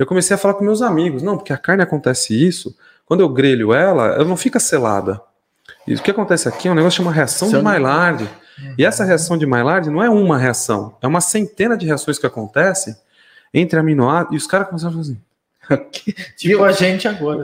eu comecei a falar com meus amigos, não, porque a carne acontece isso, quando eu grelho ela, ela não fica selada. E o que acontece aqui é um negócio chamado reação de Maillard. Uhum. E essa reação de Maillard não é uma reação, é uma centena de reações que acontecem entre aminoácidos, e os caras começaram a fazer assim. tipo a gente agora.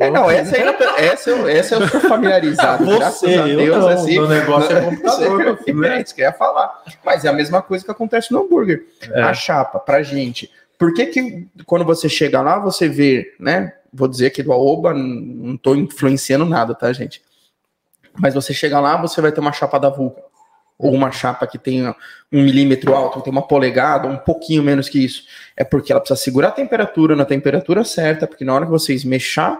É. é não, essa, aí, essa, essa eu sou familiarizado. Você, graças a Deus. Não, assim, o negócio é computador. é isso que eu ia falar. Mas é a mesma coisa que acontece no hambúrguer. É. A chapa, pra gente. Por que, que quando você chega lá, você vê, né? Vou dizer que do Aoba, não estou influenciando nada, tá, gente? Mas você chega lá, você vai ter uma chapa da Vulcan. Ou uma chapa que tenha um milímetro alto, tem uma polegada, um pouquinho menos que isso. É porque ela precisa segurar a temperatura na temperatura certa, porque na hora que vocês mexer,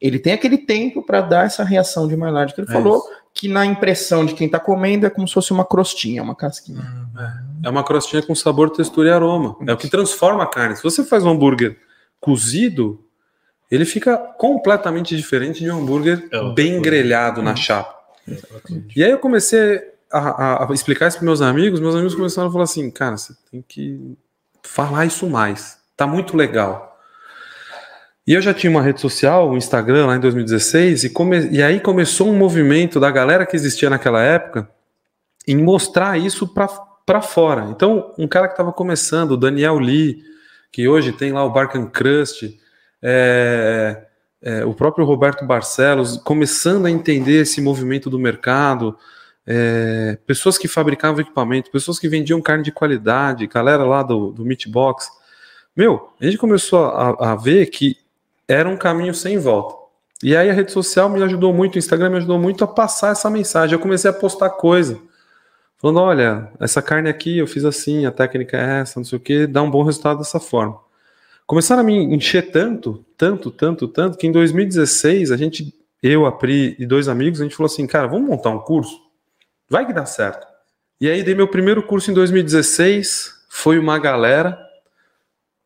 ele tem aquele tempo para dar essa reação de Maillard que ele é falou, isso. que na impressão de quem está comendo é como se fosse uma crostinha, uma casquinha. É. é uma crostinha com sabor, textura e aroma. É o que transforma a carne. Se você faz um hambúrguer cozido, ele fica completamente diferente de um hambúrguer é bem grelhado na uhum. chapa. E aí eu comecei a, a, explicar isso para meus amigos, meus amigos começaram a falar assim, cara, você tem que falar isso mais. Tá muito legal. E eu já tinha uma rede social, o um Instagram, lá em 2016, e, come... e aí começou um movimento da galera que existia naquela época em mostrar isso para fora. Então, um cara que estava começando, o Daniel Lee, que hoje tem lá o Barcan Crust, é, é, o próprio Roberto Barcelos, começando a entender esse movimento do mercado, é, pessoas que fabricavam equipamento, pessoas que vendiam carne de qualidade, galera lá do, do Meatbox. Meu, a gente começou a, a ver que era um caminho sem volta. E aí a rede social me ajudou muito, o Instagram me ajudou muito a passar essa mensagem. Eu comecei a postar coisa. Falando, olha, essa carne aqui eu fiz assim, a técnica é essa, não sei o que, dá um bom resultado dessa forma. começaram a me encher tanto, tanto, tanto, tanto, que em 2016 a gente, eu, a Pri e dois amigos, a gente falou assim, cara, vamos montar um curso? Vai que dá certo. E aí dei meu primeiro curso em 2016, foi uma galera,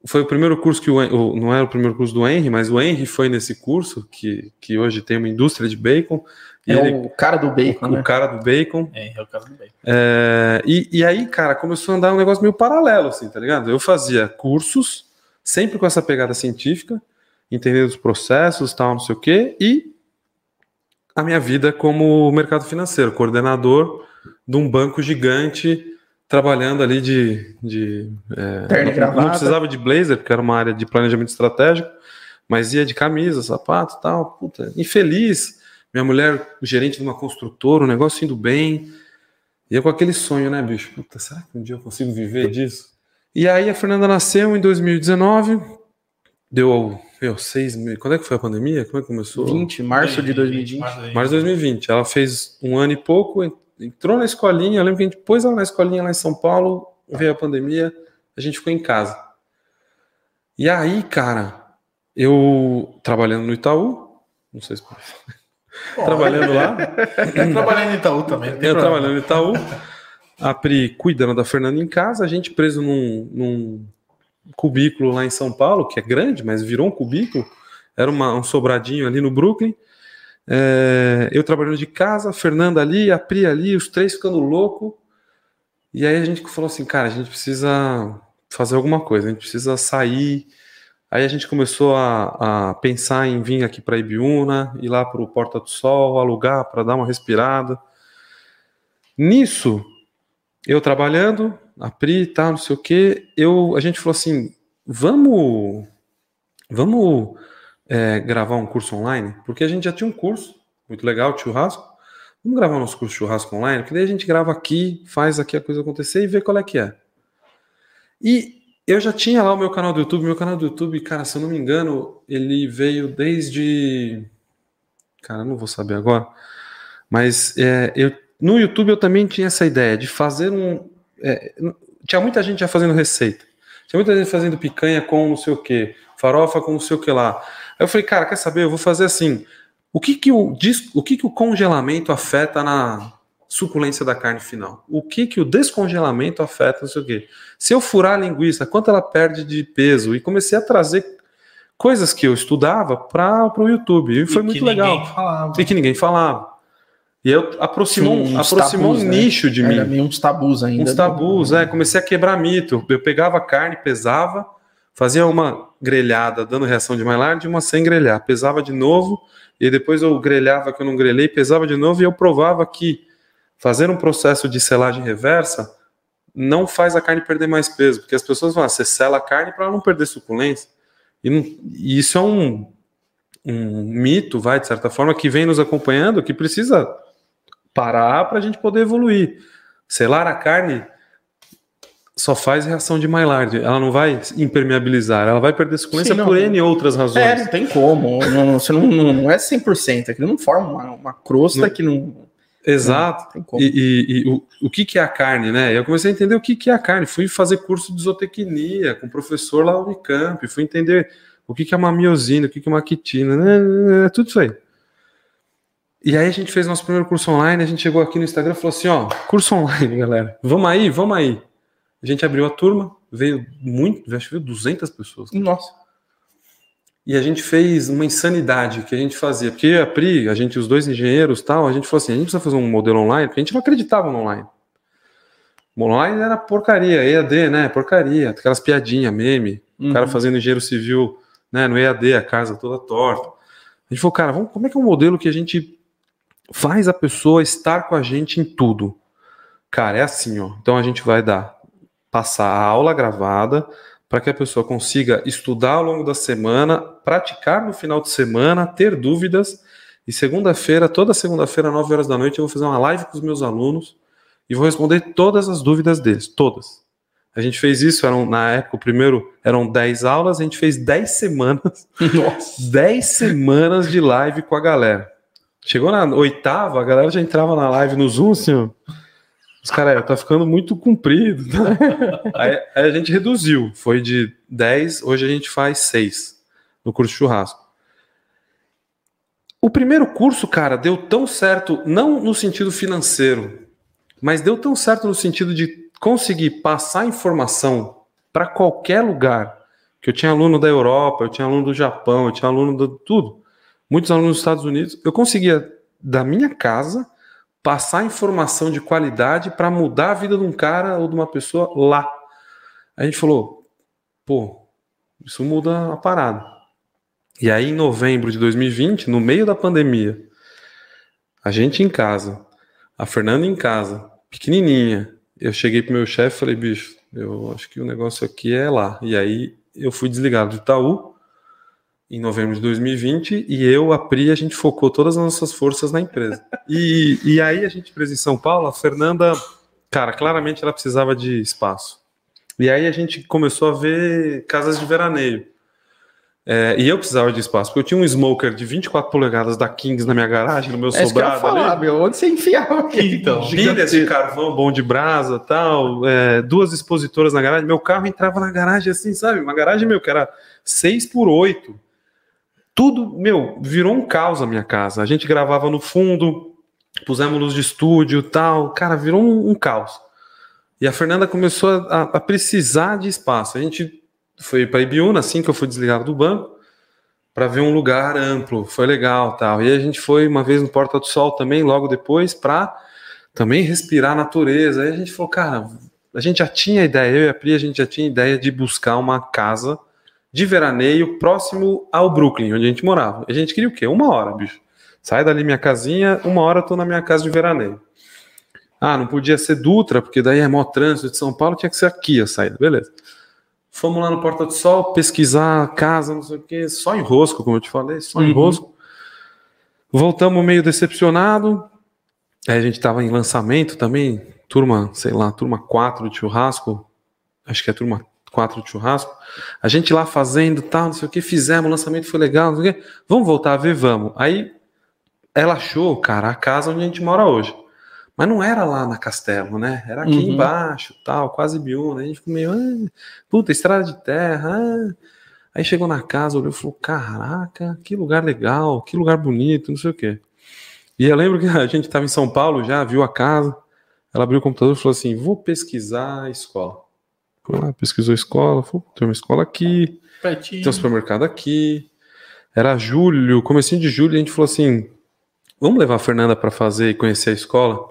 foi o primeiro curso que o, o, não era o primeiro curso do Henry, mas o Henry foi nesse curso que, que hoje tem uma indústria de bacon. E é ele, o cara do bacon. O, né? o cara do bacon. É, é o cara do bacon. É, e, e aí, cara, começou a andar um negócio meio paralelo, assim, tá ligado? Eu fazia cursos, sempre com essa pegada científica, entendendo os processos, tal, não sei o quê, e a minha vida como mercado financeiro, coordenador de um banco gigante trabalhando ali de. de é, não, não, precisava de blazer, porque era uma área de planejamento estratégico, mas ia de camisa, sapato e tal. Puta, infeliz. Minha mulher, gerente de uma construtora, um negócio indo bem. E eu com aquele sonho, né, bicho? Puta, será que um dia eu consigo viver disso? E aí a Fernanda nasceu em 2019, deu, meu, seis meses. Quando é que foi a pandemia? Como é que começou? 20, março de 2020. Março de 2020. Ela fez um ano e pouco, entrou na escolinha, eu lembro que a gente pôs ela na escolinha lá em São Paulo, veio a pandemia, a gente ficou em casa. E aí, cara, eu trabalhando no Itaú, não sei se pode trabalhando lá. trabalhando no Itaú também. Eu trabalhando no Itaú, a Pri cuidando da Fernanda em casa, a gente preso num, num, cubículo lá em São Paulo, que é grande, mas virou um cubículo, era uma, um sobradinho ali no Brooklyn, é, eu trabalhando de casa, a Fernanda ali, a Pri ali, os três ficando louco. E aí a gente falou assim, cara, a gente precisa fazer alguma coisa, a gente precisa sair. Aí a gente começou a, a pensar em vir aqui para Ibiúna, ir lá para o Porta do Sol, alugar para dar uma respirada. Nisso, eu trabalhando, a Pri, tá, não sei o quê, eu, a gente falou assim, vamos, vamos é, gravar um curso online, porque a gente já tinha um curso muito legal churrasco. Vamos gravar nosso curso churrasco online, porque daí a gente grava aqui, faz aqui a coisa acontecer e vê qual é que é. E eu já tinha lá o meu canal do YouTube. Meu canal do YouTube, cara, se eu não me engano, ele veio desde. Cara, não vou saber agora. Mas é, eu, no YouTube eu também tinha essa ideia de fazer um. É, tinha muita gente já fazendo receita. Tinha muita gente fazendo picanha com não sei o que, farofa com não sei o que lá. Aí eu falei, cara, quer saber? Eu vou fazer assim. O que que o, o, que que o congelamento afeta na suculência da carne final? O que que o descongelamento afeta, não sei o quê. Se eu furar a linguiça, quanto ela perde de peso? E comecei a trazer coisas que eu estudava para o YouTube. E foi e muito legal. Falava. E que ninguém falava. E eu aproximou, uns aproximou tabus, um né? nicho de mim. Era meio uns tabus ainda. Uns né? tabus, é. Comecei a quebrar mito. Eu pegava a carne, pesava, Fazia uma grelhada dando reação de Maillard e uma sem grelhar. Pesava de novo e depois eu grelhava que eu não grelhei, pesava de novo e eu provava que fazer um processo de selagem reversa não faz a carne perder mais peso, porque as pessoas vão, ah, você sela a carne para não perder suculência. E, não, e, isso é um, um mito, vai, de certa forma, que vem nos acompanhando, que precisa parar para a gente poder evoluir. Selar a carne só faz reação de Maillard. Ela não vai impermeabilizar, ela vai perder suculência Sim, por N outras razões. É, não tem como. não, você não, não é 100%. Aquilo não forma uma, uma crosta não. que não. Exato. Não e, e, e, o, o que, que é a carne, né? Eu comecei a entender o que, que é a carne. Fui fazer curso de zootecnia com o professor lá no Unicamp. Fui entender o que, que é uma miosina, o que, que é uma quitina, né, né, né? tudo isso aí. E aí a gente fez nosso primeiro curso online, a gente chegou aqui no Instagram e falou assim, ó, curso online, galera. Vamos aí, vamos aí. A gente abriu a turma, veio muito, acho que veio 200 pessoas. Nossa. E a gente fez uma insanidade que a gente fazia, porque a Pri, a gente, os dois engenheiros tal, a gente falou assim, a gente precisa fazer um modelo online, porque a gente não acreditava no online. O online era porcaria, EAD, né? Porcaria, aquelas piadinhas, meme, uhum. o cara uhum. fazendo engenheiro civil, né? No EAD, a casa toda torta. A gente falou, cara, vamos, como é que é um modelo que a gente faz a pessoa estar com a gente em tudo? Cara, é assim, ó. Então a gente vai dar passar a aula gravada para que a pessoa consiga estudar ao longo da semana, praticar no final de semana, ter dúvidas. E segunda-feira, toda segunda-feira, 9 horas da noite, eu vou fazer uma live com os meus alunos e vou responder todas as dúvidas deles, todas. A gente fez isso, eram, na época, o primeiro eram 10 aulas, a gente fez 10 semanas. Nossa. 10 semanas de live com a galera. Chegou na oitava, a galera já entrava na live no Zoom, assim, ó Os caras, tá ficando muito comprido. aí, aí, a gente reduziu. Foi de 10, hoje a gente faz 6 no curso de churrasco. O primeiro curso, cara, deu tão certo, não no sentido financeiro, mas deu tão certo no sentido de conseguir passar informação para qualquer lugar. Que eu tinha aluno da Europa, eu tinha aluno do Japão, eu tinha aluno de tudo. Muitos alunos dos Estados Unidos. Eu conseguia, da minha casa, passar informação de qualidade para mudar a vida de um cara ou de uma pessoa lá. A gente falou, pô, isso muda a parada. E aí, em novembro de 2020, no meio da pandemia, a gente em casa, a Fernanda em casa, pequenininha, eu cheguei pro meu chefe e falei, bicho, eu acho que o negócio aqui é lá. E aí eu fui desligado do Itaú em novembro de 2020 e eu, a Pri, a gente focou todas as nossas forças na empresa. E, e aí a gente presa em São Paulo, a Fernanda, cara, claramente ela precisava de espaço. E aí a gente começou a ver casas de veraneio. É, e eu precisava de espaço, porque eu tinha um smoker de 24 polegadas da Kings na minha garagem, no meu é sobrado. Isso falar, ali. meu, onde você enfiava aqui, então? Pilhas de carvão, bom de brasa tal, é, duas expositoras na garagem. Meu carro entrava na garagem assim, sabe? Uma garagem, meu, que era 6 por 8 Tudo, meu, virou um caos a minha casa. A gente gravava no fundo, pusemos luz de estúdio tal. Cara, virou um, um caos. E a Fernanda começou a, a precisar de espaço. A gente foi para Ibiúna, assim que eu fui desligado do banco, para ver um lugar amplo, foi legal tal. E a gente foi uma vez no Porta do Sol também, logo depois, para também respirar a natureza. Aí a gente falou, cara, a gente já tinha ideia, eu e a Pri, a gente já tinha ideia de buscar uma casa de veraneio próximo ao Brooklyn, onde a gente morava. A gente queria o quê? Uma hora, bicho. Sai dali minha casinha, uma hora eu tô na minha casa de veraneio. Ah, não podia ser Dutra, porque daí é mó trânsito de São Paulo, tinha que ser aqui a saída, beleza. Fomos lá no Porta do Sol pesquisar casa, não sei o quê, só em rosco, como eu te falei, só em uhum. rosco. Voltamos meio decepcionado. Aí a gente estava em lançamento também, turma, sei lá, turma 4 de churrasco. Acho que é turma 4 de churrasco. A gente lá fazendo tal, não sei o que, fizemos, o lançamento foi legal, não sei o que. Vamos voltar a ver, vamos. Aí ela achou, cara, a casa onde a gente mora hoje. Mas não era lá na Castelo, né? Era aqui uhum. embaixo, tal, quase Biúna. A gente ficou meio, ah, puta, estrada de terra. Ah. Aí chegou na casa, olhou e falou: Caraca, que lugar legal, que lugar bonito, não sei o quê. E eu lembro que a gente estava em São Paulo já, viu a casa. Ela abriu o computador e falou assim: Vou pesquisar a escola. Foi lá, pesquisou a escola, falou: Tem uma escola aqui, Pertinho. tem um supermercado aqui. Era julho, comecinho de julho, a gente falou assim: Vamos levar a Fernanda para fazer e conhecer a escola?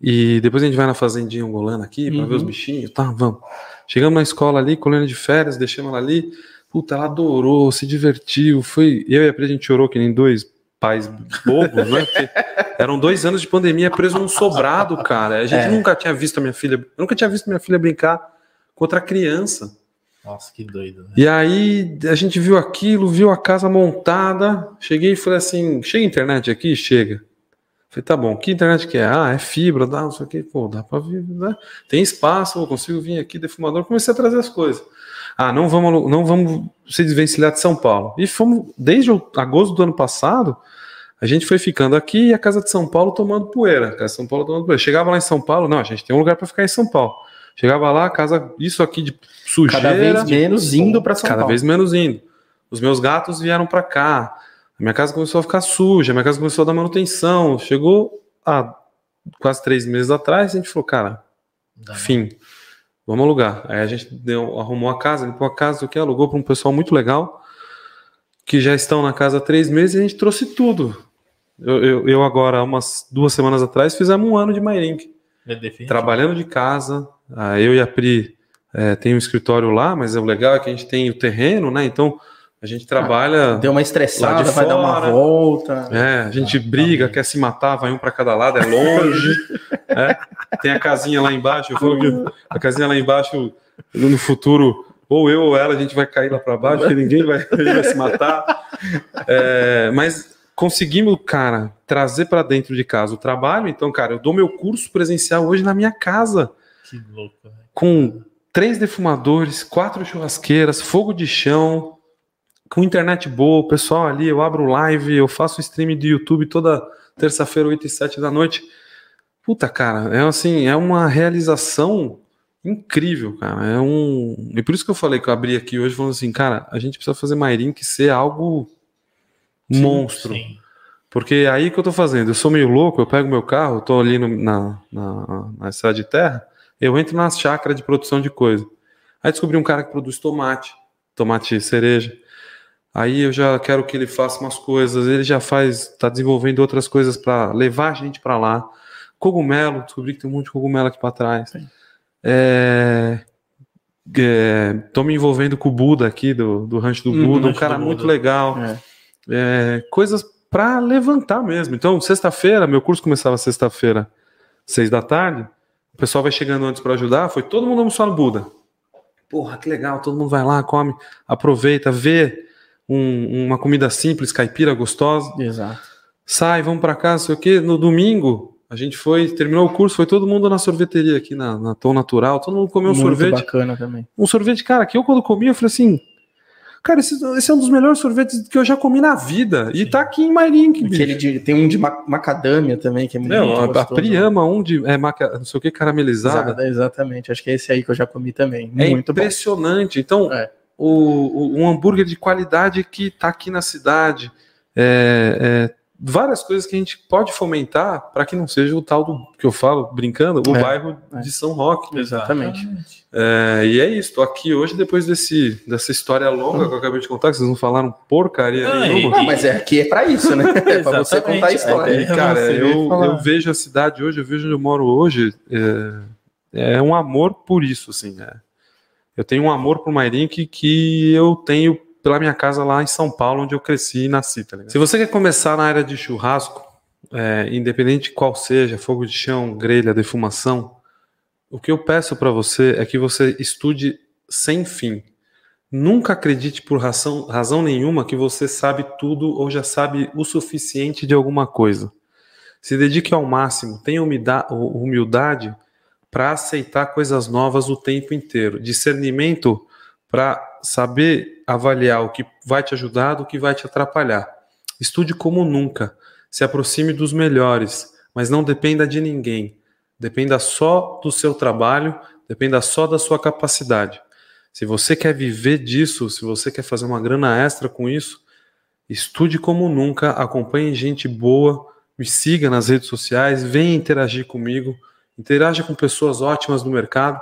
E depois a gente vai na fazendinha angolana aqui para uhum. ver os uhum. bichinhos, tá? Vamos. Chegamos na escola ali, colhendo de férias, deixamos ela ali. Puta, ela adorou, se divertiu. Foi. Eu e a Pri, a gente chorou que nem dois pais bobos, né? Porque eram dois anos de pandemia preso num sobrado, cara. A gente é. nunca tinha visto a minha filha. nunca tinha visto minha filha brincar com outra criança. Nossa, que doido. Né? E aí a gente viu aquilo, viu a casa montada. Cheguei e falei assim: chega internet aqui? Chega. Falei, tá bom, que internet que é? Ah, é fibra, dá, não sei o que, pô, dá pra vir, né? Tem espaço, eu consigo vir aqui, defumador, comecei a trazer as coisas. Ah, não vamos, não vamos se desvencilhar de São Paulo. E fomos, desde agosto do ano passado, a gente foi ficando aqui e a casa de São Paulo tomando poeira. A casa de São Paulo tomando poeira. Chegava lá em São Paulo, não, a gente tem um lugar para ficar em São Paulo. Chegava lá, casa, isso aqui de sujeira. Cada vez menos indo para São cada Paulo. Cada vez menos indo. Os meus gatos vieram para cá. A minha casa começou a ficar suja, a minha casa começou a dar manutenção. Chegou a quase três meses atrás, a gente falou, cara, Dá fim, vamos alugar. Aí a gente deu, arrumou a casa, limpou a casa, o que alugou para um pessoal muito legal, que já estão na casa há três meses e a gente trouxe tudo. Eu, eu, eu agora, umas duas semanas atrás, fizemos um ano de MyLink. É trabalhando de casa, eu e a Pri é, tem um escritório lá, mas o legal é que a gente tem o terreno, né? Então a gente trabalha. Ah, deu uma estressada, vai fora, dar uma volta. É, a gente ah, briga, tá quer se matar, vai um para cada lado, é longe. é. Tem a casinha lá embaixo, eu falo que a casinha lá embaixo, no futuro, ou eu ou ela, a gente vai cair lá para baixo, que ninguém vai, vai se matar. É, mas conseguimos, cara, trazer para dentro de casa o trabalho. Então, cara, eu dou meu curso presencial hoje na minha casa. Que louco, né? Com três defumadores, quatro churrasqueiras, fogo de chão, com internet boa, o pessoal ali, eu abro live, eu faço stream do YouTube toda terça-feira, 8 e 7 da noite. Puta, cara, é assim, é uma realização incrível, cara. É um. E por isso que eu falei que eu abri aqui hoje falando assim, cara, a gente precisa fazer que ser algo sim, monstro. Sim. Porque é aí que eu tô fazendo, eu sou meio louco, eu pego meu carro, tô ali no, na, na, na estrada de terra, eu entro nas chácaras de produção de coisa. Aí descobri um cara que produz tomate, tomate cereja. Aí eu já quero que ele faça umas coisas, ele já faz, está desenvolvendo outras coisas para levar a gente para lá. Cogumelo, descobri que tem um monte de cogumelo aqui para trás. É, é, me envolvendo com o Buda aqui, do, do Rancho do hum, Buda, um cara muito legal. É. É, coisas para levantar mesmo. Então, sexta-feira, meu curso começava sexta-feira, seis da tarde. O pessoal vai chegando antes para ajudar. Foi todo mundo almoçar no Buda. Porra, que legal, todo mundo vai lá, come, aproveita, vê um, uma comida simples, caipira, gostosa. Exato. Sai, vamos para casa, sei o quê. No domingo, a gente foi, terminou o curso, foi todo mundo na sorveteria aqui na, na Tom Natural, todo mundo comeu um Muito sorvete. bacana também. Um sorvete, cara, que eu quando comi, eu falei assim, Cara, esse, esse, é um dos melhores sorvetes que eu já comi na vida. E tá aqui em Mairink. De, tem um de macadâmia também, que é muito Não, a, a Pri ama um de é, maca, não sei o que, caramelizada. Exato, exatamente. Acho que é esse aí que eu já comi também. É muito impressionante. Bom. Então, é. o, o, um hambúrguer de qualidade que tá aqui na cidade. É, é várias coisas que a gente pode fomentar para que não seja o tal do que eu falo, brincando, o é, bairro é. de São Roque. Exatamente. É, e é isso, estou aqui hoje depois desse, dessa história longa que eu acabei de contar, que vocês não falaram porcaria ah, nenhuma. Não, mas é aqui é para isso, né? é para você contar a história. É, cara, eu, eu vejo a cidade hoje, eu vejo onde eu moro hoje, é, é um amor por isso, assim, né? Eu tenho um amor por Mairink que eu tenho pela minha casa lá em São Paulo, onde eu cresci e nasci, tá ligado? Se você quer começar na área de churrasco, é, independente qual seja, fogo de chão, grelha, defumação, o que eu peço para você é que você estude sem fim. Nunca acredite por razão, razão nenhuma que você sabe tudo ou já sabe o suficiente de alguma coisa. Se dedique ao máximo, tenha humildade para aceitar coisas novas o tempo inteiro. Discernimento para saber avaliar o que vai te ajudar do que vai te atrapalhar. Estude como nunca, se aproxime dos melhores, mas não dependa de ninguém. Dependa só do seu trabalho, dependa só da sua capacidade. Se você quer viver disso, se você quer fazer uma grana extra com isso, estude como nunca, acompanhe gente boa, me siga nas redes sociais, venha interagir comigo, interaja com pessoas ótimas no mercado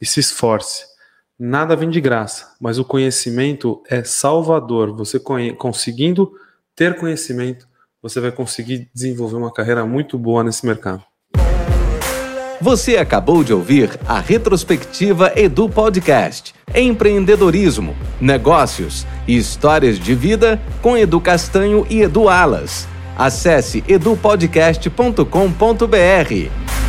e se esforce. Nada vem de graça, mas o conhecimento é salvador. Você conseguindo ter conhecimento, você vai conseguir desenvolver uma carreira muito boa nesse mercado. Você acabou de ouvir a retrospectiva Edu Podcast. Empreendedorismo, negócios e histórias de vida com Edu Castanho e Edu Alas. Acesse edupodcast.com.br.